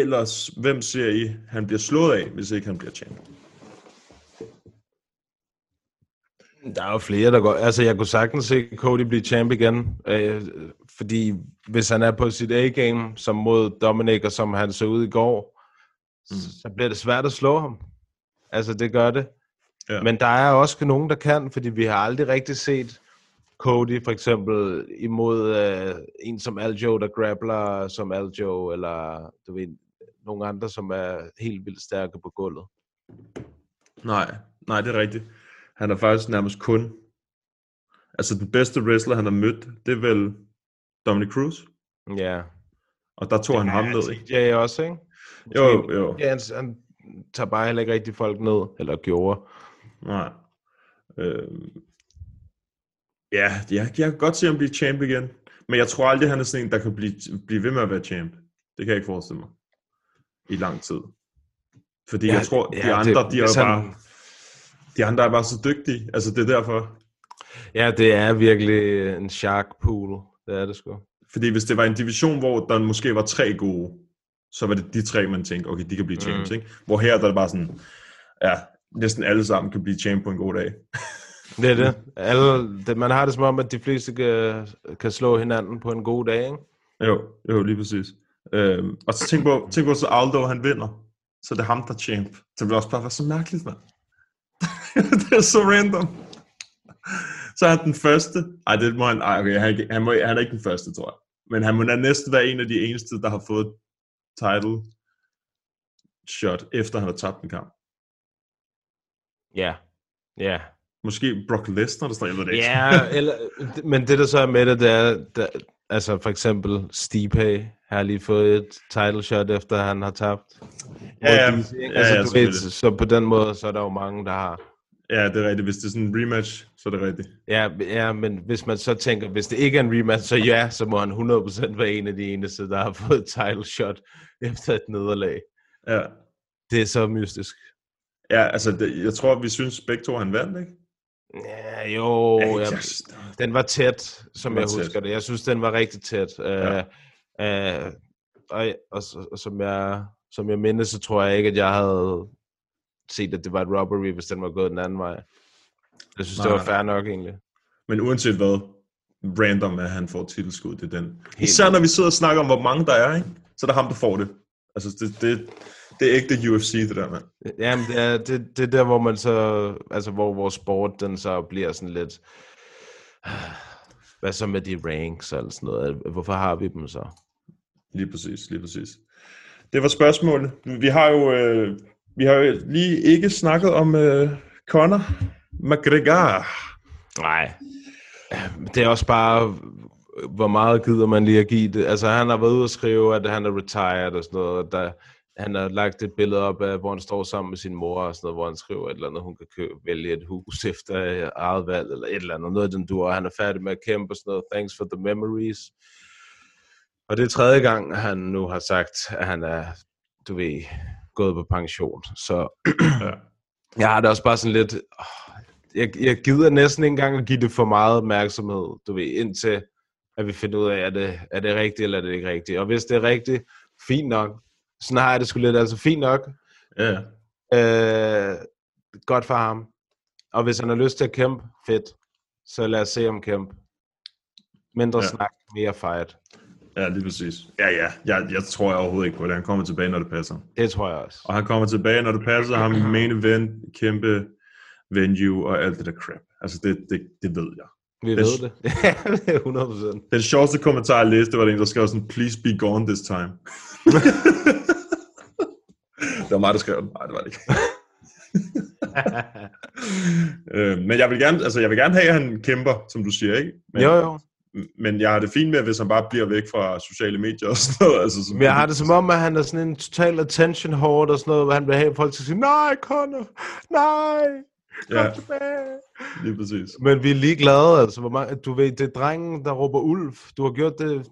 Ellers, hvem ser I, han bliver slået af, hvis ikke han bliver champ? Der er jo flere, der går... Altså, jeg kunne sagtens se Cody blive champ igen. Øh, fordi hvis han er på sit A-game, som mod Dominic, og som han så ud i går, mm. så bliver det svært at slå ham. Altså, det gør det. Ja. Men der er også nogen, der kan, fordi vi har aldrig rigtig set Cody for eksempel imod øh, en som Aljo, der grappler som Aljo, eller du ved, nogle andre, som er helt vildt stærke på gulvet. Nej, nej, det er rigtigt. Han er faktisk nærmest kun... Altså, den bedste wrestler, han har mødt, det er vel Dominic Cruz. Ja. Og der tog han ham ned, ikke? TJ også, ikke? Jo, jo. Ja, han, han tager bare heller ikke rigtig folk ned, eller gjorde. Nej. Øhm. Ja, jeg, jeg kan godt se ham blive champ igen. Men jeg tror aldrig, han er sådan en, der kan blive, blive ved med at være champ. Det kan jeg ikke forestille mig. I lang tid. Fordi Ja, jeg tror, de ja, andre, det- de er jo han- bare... De andre er bare så dygtige. Altså, det er derfor. Ja, det er virkelig en shark pool. Det er det sgu. Fordi hvis det var en division, hvor der måske var tre gode, så var det de tre, man tænkte, okay, de kan blive champs, Mm. ikke? Hvor her der er det bare sådan, ja, næsten alle sammen kan blive champ på en god dag. Det er det. Alle, det. Man har det som om, at de fleste kan, kan slå hinanden på en god dag, ikke? Jo, jo, lige præcis. Øhm, og så tænk på, tænk på, så Aldo han vinder. Så det er ham, der er champ. Det vil også bare være så mærkeligt, mand. Det er så random. Så er han den første. Ej, det må han... Ej, okay, han, er han, må, han er ikke den første, tror jeg. Men han må næsten være en af de eneste, der har fået title shot, efter han har tabt en kamp. Ja. Ja. Måske Brock Lesnar, der står, jeg ved det ikke. Ja, eller, men det der så er med det, det er, der, altså for eksempel Stipe har lige fået et title shot, efter han har tabt. Ja, ja. DC? Ja, altså, ja, du ved, så på den måde, så er der jo mange, der har. Ja, det er rigtigt. Hvis det er sådan en rematch, så er det rigtigt. Ja, ja, men hvis man så tænker, hvis det ikke er en rematch, så ja, så må han 100% være en af de eneste, der har fået et title shot efter et nederlag. Ja. Det er så mystisk. Ja, altså, det, jeg tror, vi synes begge to, han vandt, ikke? Ja, jo, Ja, jeg- den var tæt, som var jeg tæt. husker det. Jeg synes, den var rigtig tæt. Ja. Uh, uh, og, og, og, og som, jeg, som jeg mindes, så tror jeg ikke, at jeg havde set, at det var et robbery, hvis den var gået den anden vej. Jeg synes, Nej, det var fair nok egentlig. Men uanset hvad, random at han får titelskud, det er den. Helt Især når vi sidder og snakker om, hvor mange der er, ikke? så er det ham, der får det. Altså, det, det, det er ægte UFC, det der, mand. Jamen, det er, det, det er der, hvor man så, altså hvor vores sport, den så bliver sådan lidt, hvad så med de ranks og sådan noget? Hvorfor har vi dem så? Lige præcis, lige præcis. Det var spørgsmålet. Vi har jo, øh, vi har jo lige ikke snakket om øh, Conor McGregor. Nej. Det er også bare, hvor meget gider man lige at give det. Altså, han har været ude og skrive, at han er retired og sådan noget. Der, han har lagt et billede op af, hvor han står sammen med sin mor og sådan noget, hvor han skriver et eller andet, hun kan købe, vælge et hus efter eget valg, eller et eller andet, noget af den dur. Han er færdig med at kæmpe og sådan noget. Thanks for the memories. Og det er tredje gang, han nu har sagt, at han er, du ved, gået på pension. Så Ja. Jeg har det også bare sådan lidt... Jeg, jeg gider næsten ikke engang at give det for meget opmærksomhed, du ved, indtil at vi finder ud af, er det, er det rigtigt, eller er det ikke rigtigt. Og hvis det er rigtigt, fint nok. Sådan har jeg det sgu lidt, altså fint nok. Ja. Øh, godt for ham. Og hvis han har lyst til at kæmpe, fedt. Så lad os se ham kæmpe. Mindre ja. snak, mere fight. Ja, lige præcis. Ja, ja. Jeg, jeg tror overhovedet ikke på det. Han kommer tilbage, når det passer. Det tror jeg også. Og han kommer tilbage, når det passer ham i main event, kæmpe venue og alt det der crap. Altså, det, det, det ved jeg. Vi Det- ved det. Ja, det er 100%. Den sjoveste kommentar, jeg læste, var der en, der skrev sådan, please be gone this time. det var mig, der skrev den. Nej, det var det ikke. øh, men jeg vil, gerne, altså, jeg vil gerne have, at han kæmper, som du siger, ikke? Men, Jo, jo. Men jeg har det fint med, hvis han bare bliver væk fra sociale medier og sådan noget. Altså, som, Men jeg har det som om, at han er sådan en total attention hoard og sådan noget, hvor han vil have folk til at sige, nej, Connor, nej, kom Ja. ja. tilbage. Lige præcis. Men vi er lige glade, altså. Hvor mange, du ved, det er drengen, der råber ulv. Du har gjort det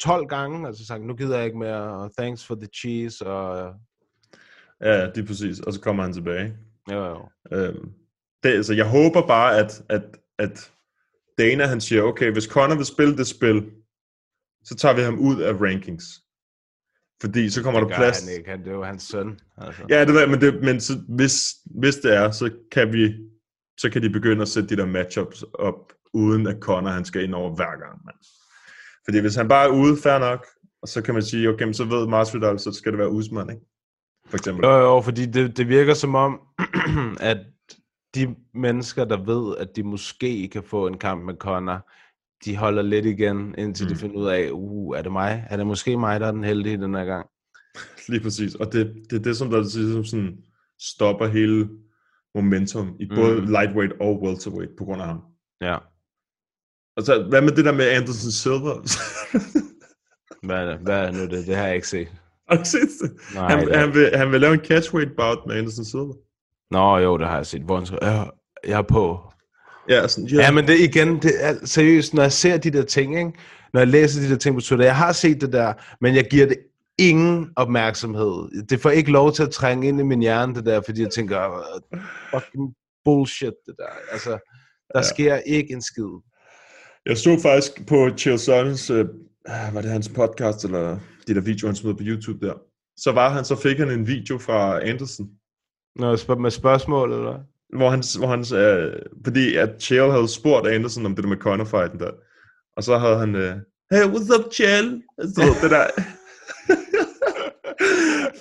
12 gange, altså sagt, nu gider jeg ikke mere, og thanks for the cheese, og Ja, lige præcis. Og så kommer han tilbage. jo, jo. Øhm, det, altså, jeg håber bare, at, at, at Dana han siger, okay, hvis Connor vil spille det spil, så tager vi ham ud af rankings. Fordi så kommer Det der plads. han ikke, han, det er jo hans søn. Altså. Ja, det ved men, det, men så, hvis, hvis det er, så kan vi så kan de begynde at sætte de der matchups op, uden at Connor han skal ind over hver gang. Man. Fordi hvis han bare er ude, fair nok, og så kan man sige, okay, så ved Masvidal, så skal det være Usman, ikke? For eksempel. Jo, jo, fordi det, det virker som om, at de mennesker, der ved, at de måske kan få en kamp med Connor, de holder lidt igen, indtil mm. de finder ud af, uh, er det mig? Er det måske mig, der er den heldige den her gang? Lige præcis. Og det, det er det, som der ligesom sådan stopper hele momentum i både Mm. lightweight og welterweight på grund af ham. Ja. Og så, hvad med det der med Anderson Silva? Hvad, hvad er nu det? Det har jeg ikke set. Har du set det? Nej, han, det- han, vil, han vil lave en catchweight bout med Anderson Silva. Nå, jo, det har jeg set. Hvor han skriver, "Øh, jeg er på. Ja, sådan, Ja, men det igen, det er seriøst, når jeg ser de der ting, ikke? når jeg læser de der ting på Twitter, jeg har set det der, men jeg giver det ingen opmærksomhed. Det får ikke lov til at trænge ind i min hjerne, det der, fordi jeg tænker, "Øh, fucking bullshit, det der. Altså, der Ja. ja. sker ikke en skid. Jeg så faktisk på Chill Sons, øh, var det hans podcast, eller de der videoer, han smed på YouTube der. Så var han, så fik han en video fra Anderson, Nå, spørg med spørgsmål, eller hvor han, hvor han øh, fordi at Chael havde spurgt Anderson om det der med Conor fighten der. Og så havde han, øh, hey, what's up, Chael? Så det der,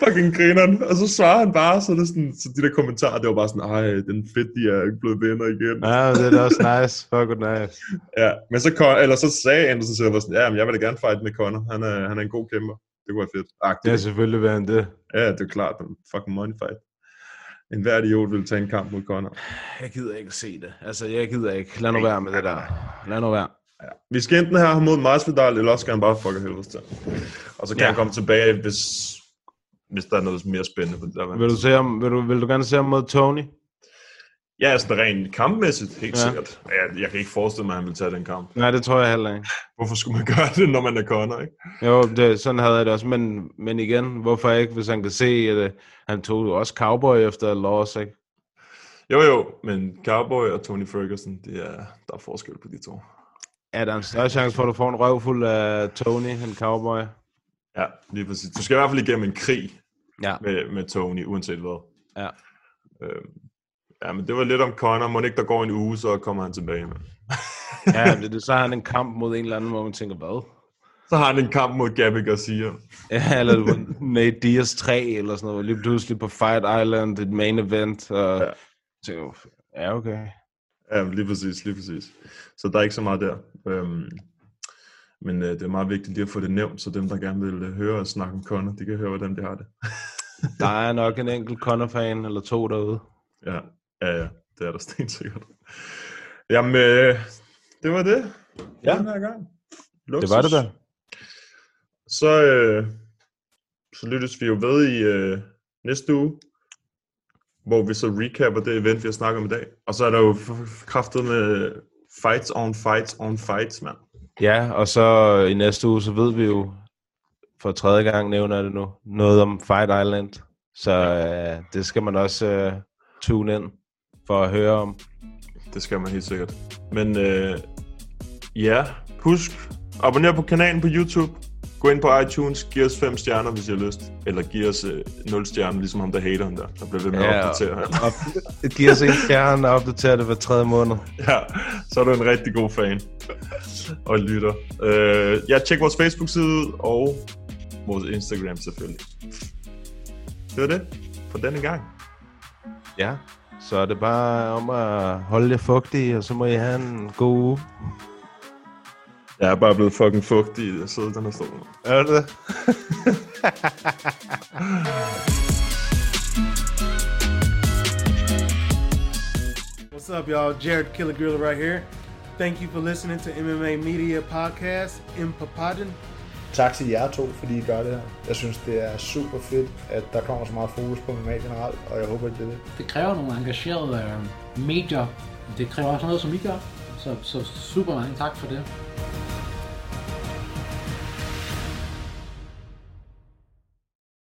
fucking grineren. Og så svarer han bare, så, det sådan, så de der kommentarer, det var bare sådan, ej, den fedt, de er ikke blevet venner igen. Ja, det er da også nice. Fuck nice. Ja, men så, eller så sagde Anderson Silva sådan, ja, men jeg vil da gerne fight med Conor. Han er, han er en god kæmper. Det kunne være fedt. Agtigt. Ja, selvfølgelig vil han det. Ja, det er klart. Fucking money fight. En hver idiot vil tage en kamp mod Conor. Jeg gider ikke se det. Altså, jeg gider ikke. Lad nu være med det der. Lad nu være. Vi skal enten have ham mod Masvidal, eller også skal han bare fuck af helvede til. Og så kan ja. Ja. han komme tilbage, hvis, hvis der er noget mere spændende. På det der, Vil du, se ham, vil, du, vil du gerne se ham mod Tony? Ja, altså rent kampmæssigt, helt ja. Sikkert. Jeg, jeg kan ikke forestille mig, at han vil tage den kamp. Nej, det tror jeg heller ikke. Hvorfor skulle man gøre det, når man er Conor, ikke? Jo, det, sådan havde jeg det også. Men, men igen, hvorfor ikke, hvis han kan se, at øh, han tog også cowboy efter loss, ikke? Jo, jo, men Cowboy og Tony Ferguson, det er, der er forskel på de to. Er der en større chance for, at du får en røvfuld af Tony, en cowboy? Ja, lige præcis. Du skal i hvert fald igennem en krig Ja. med, med Tony, uanset hvad. Ja. Øhm, ja, men det var lidt om Conor. Må ikke der går en uge, så kommer han tilbage. Man. Ja, det, så har han en kamp mod en eller anden, hvor man tænker, hvad? Så har han en kamp mod Gabby Garcia. Ja, eller Nate Diaz 3, eller sådan noget. Lige pludselig på Fight Island, et main event, og Ja. tænker, ja, okay. Ja, lige præcis, lige præcis. Så der er ikke så meget der. Øhm, men øh, det er meget vigtigt lige at få det nævnt, så dem, der gerne vil øh, høre os snakke om Conor, de kan høre, hvordan det har det. Der er nok en enkelt Conor-fan eller to derude. Ja, ja, ja. Det er der stensikkert. Jamen, øh, det var det. Ja. Den her gang. Det var det da. Så, øh, så lyttes vi jo ved i øh, næste uge, hvor vi så recapper det event, vi har snakket om i dag. Og så er der jo kraftet med fights on fights on fights, mand. Ja, og så i næste uge, så ved vi jo, for tredje gang nævner jeg det nu, noget om Fight Island. Så øh, det skal man også øh, tune ind for at høre om. Det skal man helt sikkert. Men øh, ja, husk, abonner på kanalen på YouTube. Gå ind på iTunes, giv os 5 stjerner, hvis I har lyst. Eller giv os øh, 0 stjerner, ligesom ham der hateren der, der bliver ved med at Ja, opdatere. op, giv os en stjerne og opdatere det hver tredje måned. Ja, så er du en rigtig god fan og lytter. Øh, ja, tjek vores Facebook-side og vores Instagram selvfølgelig. Det var det for denne gang. Ja, så er det bare om at holde jer fugtige, og så må I have en god uge. Jeg er bare blevet fucking fugtig i at sidde i den her stol. Er det det? What's up, y'all? Jared Killer Gorilla right here. Thank you for listening to MMA Media Podcast, Impapadden. Tak til jer to, fordi I gør det her. Jeg synes, det er super fedt, at der kommer så meget fokus på MMA generelt, og jeg håber, at det er det. Det kræver nogle engagerede øh, medier. Det kræver også noget, som I gør. Så, så super mange tak for det.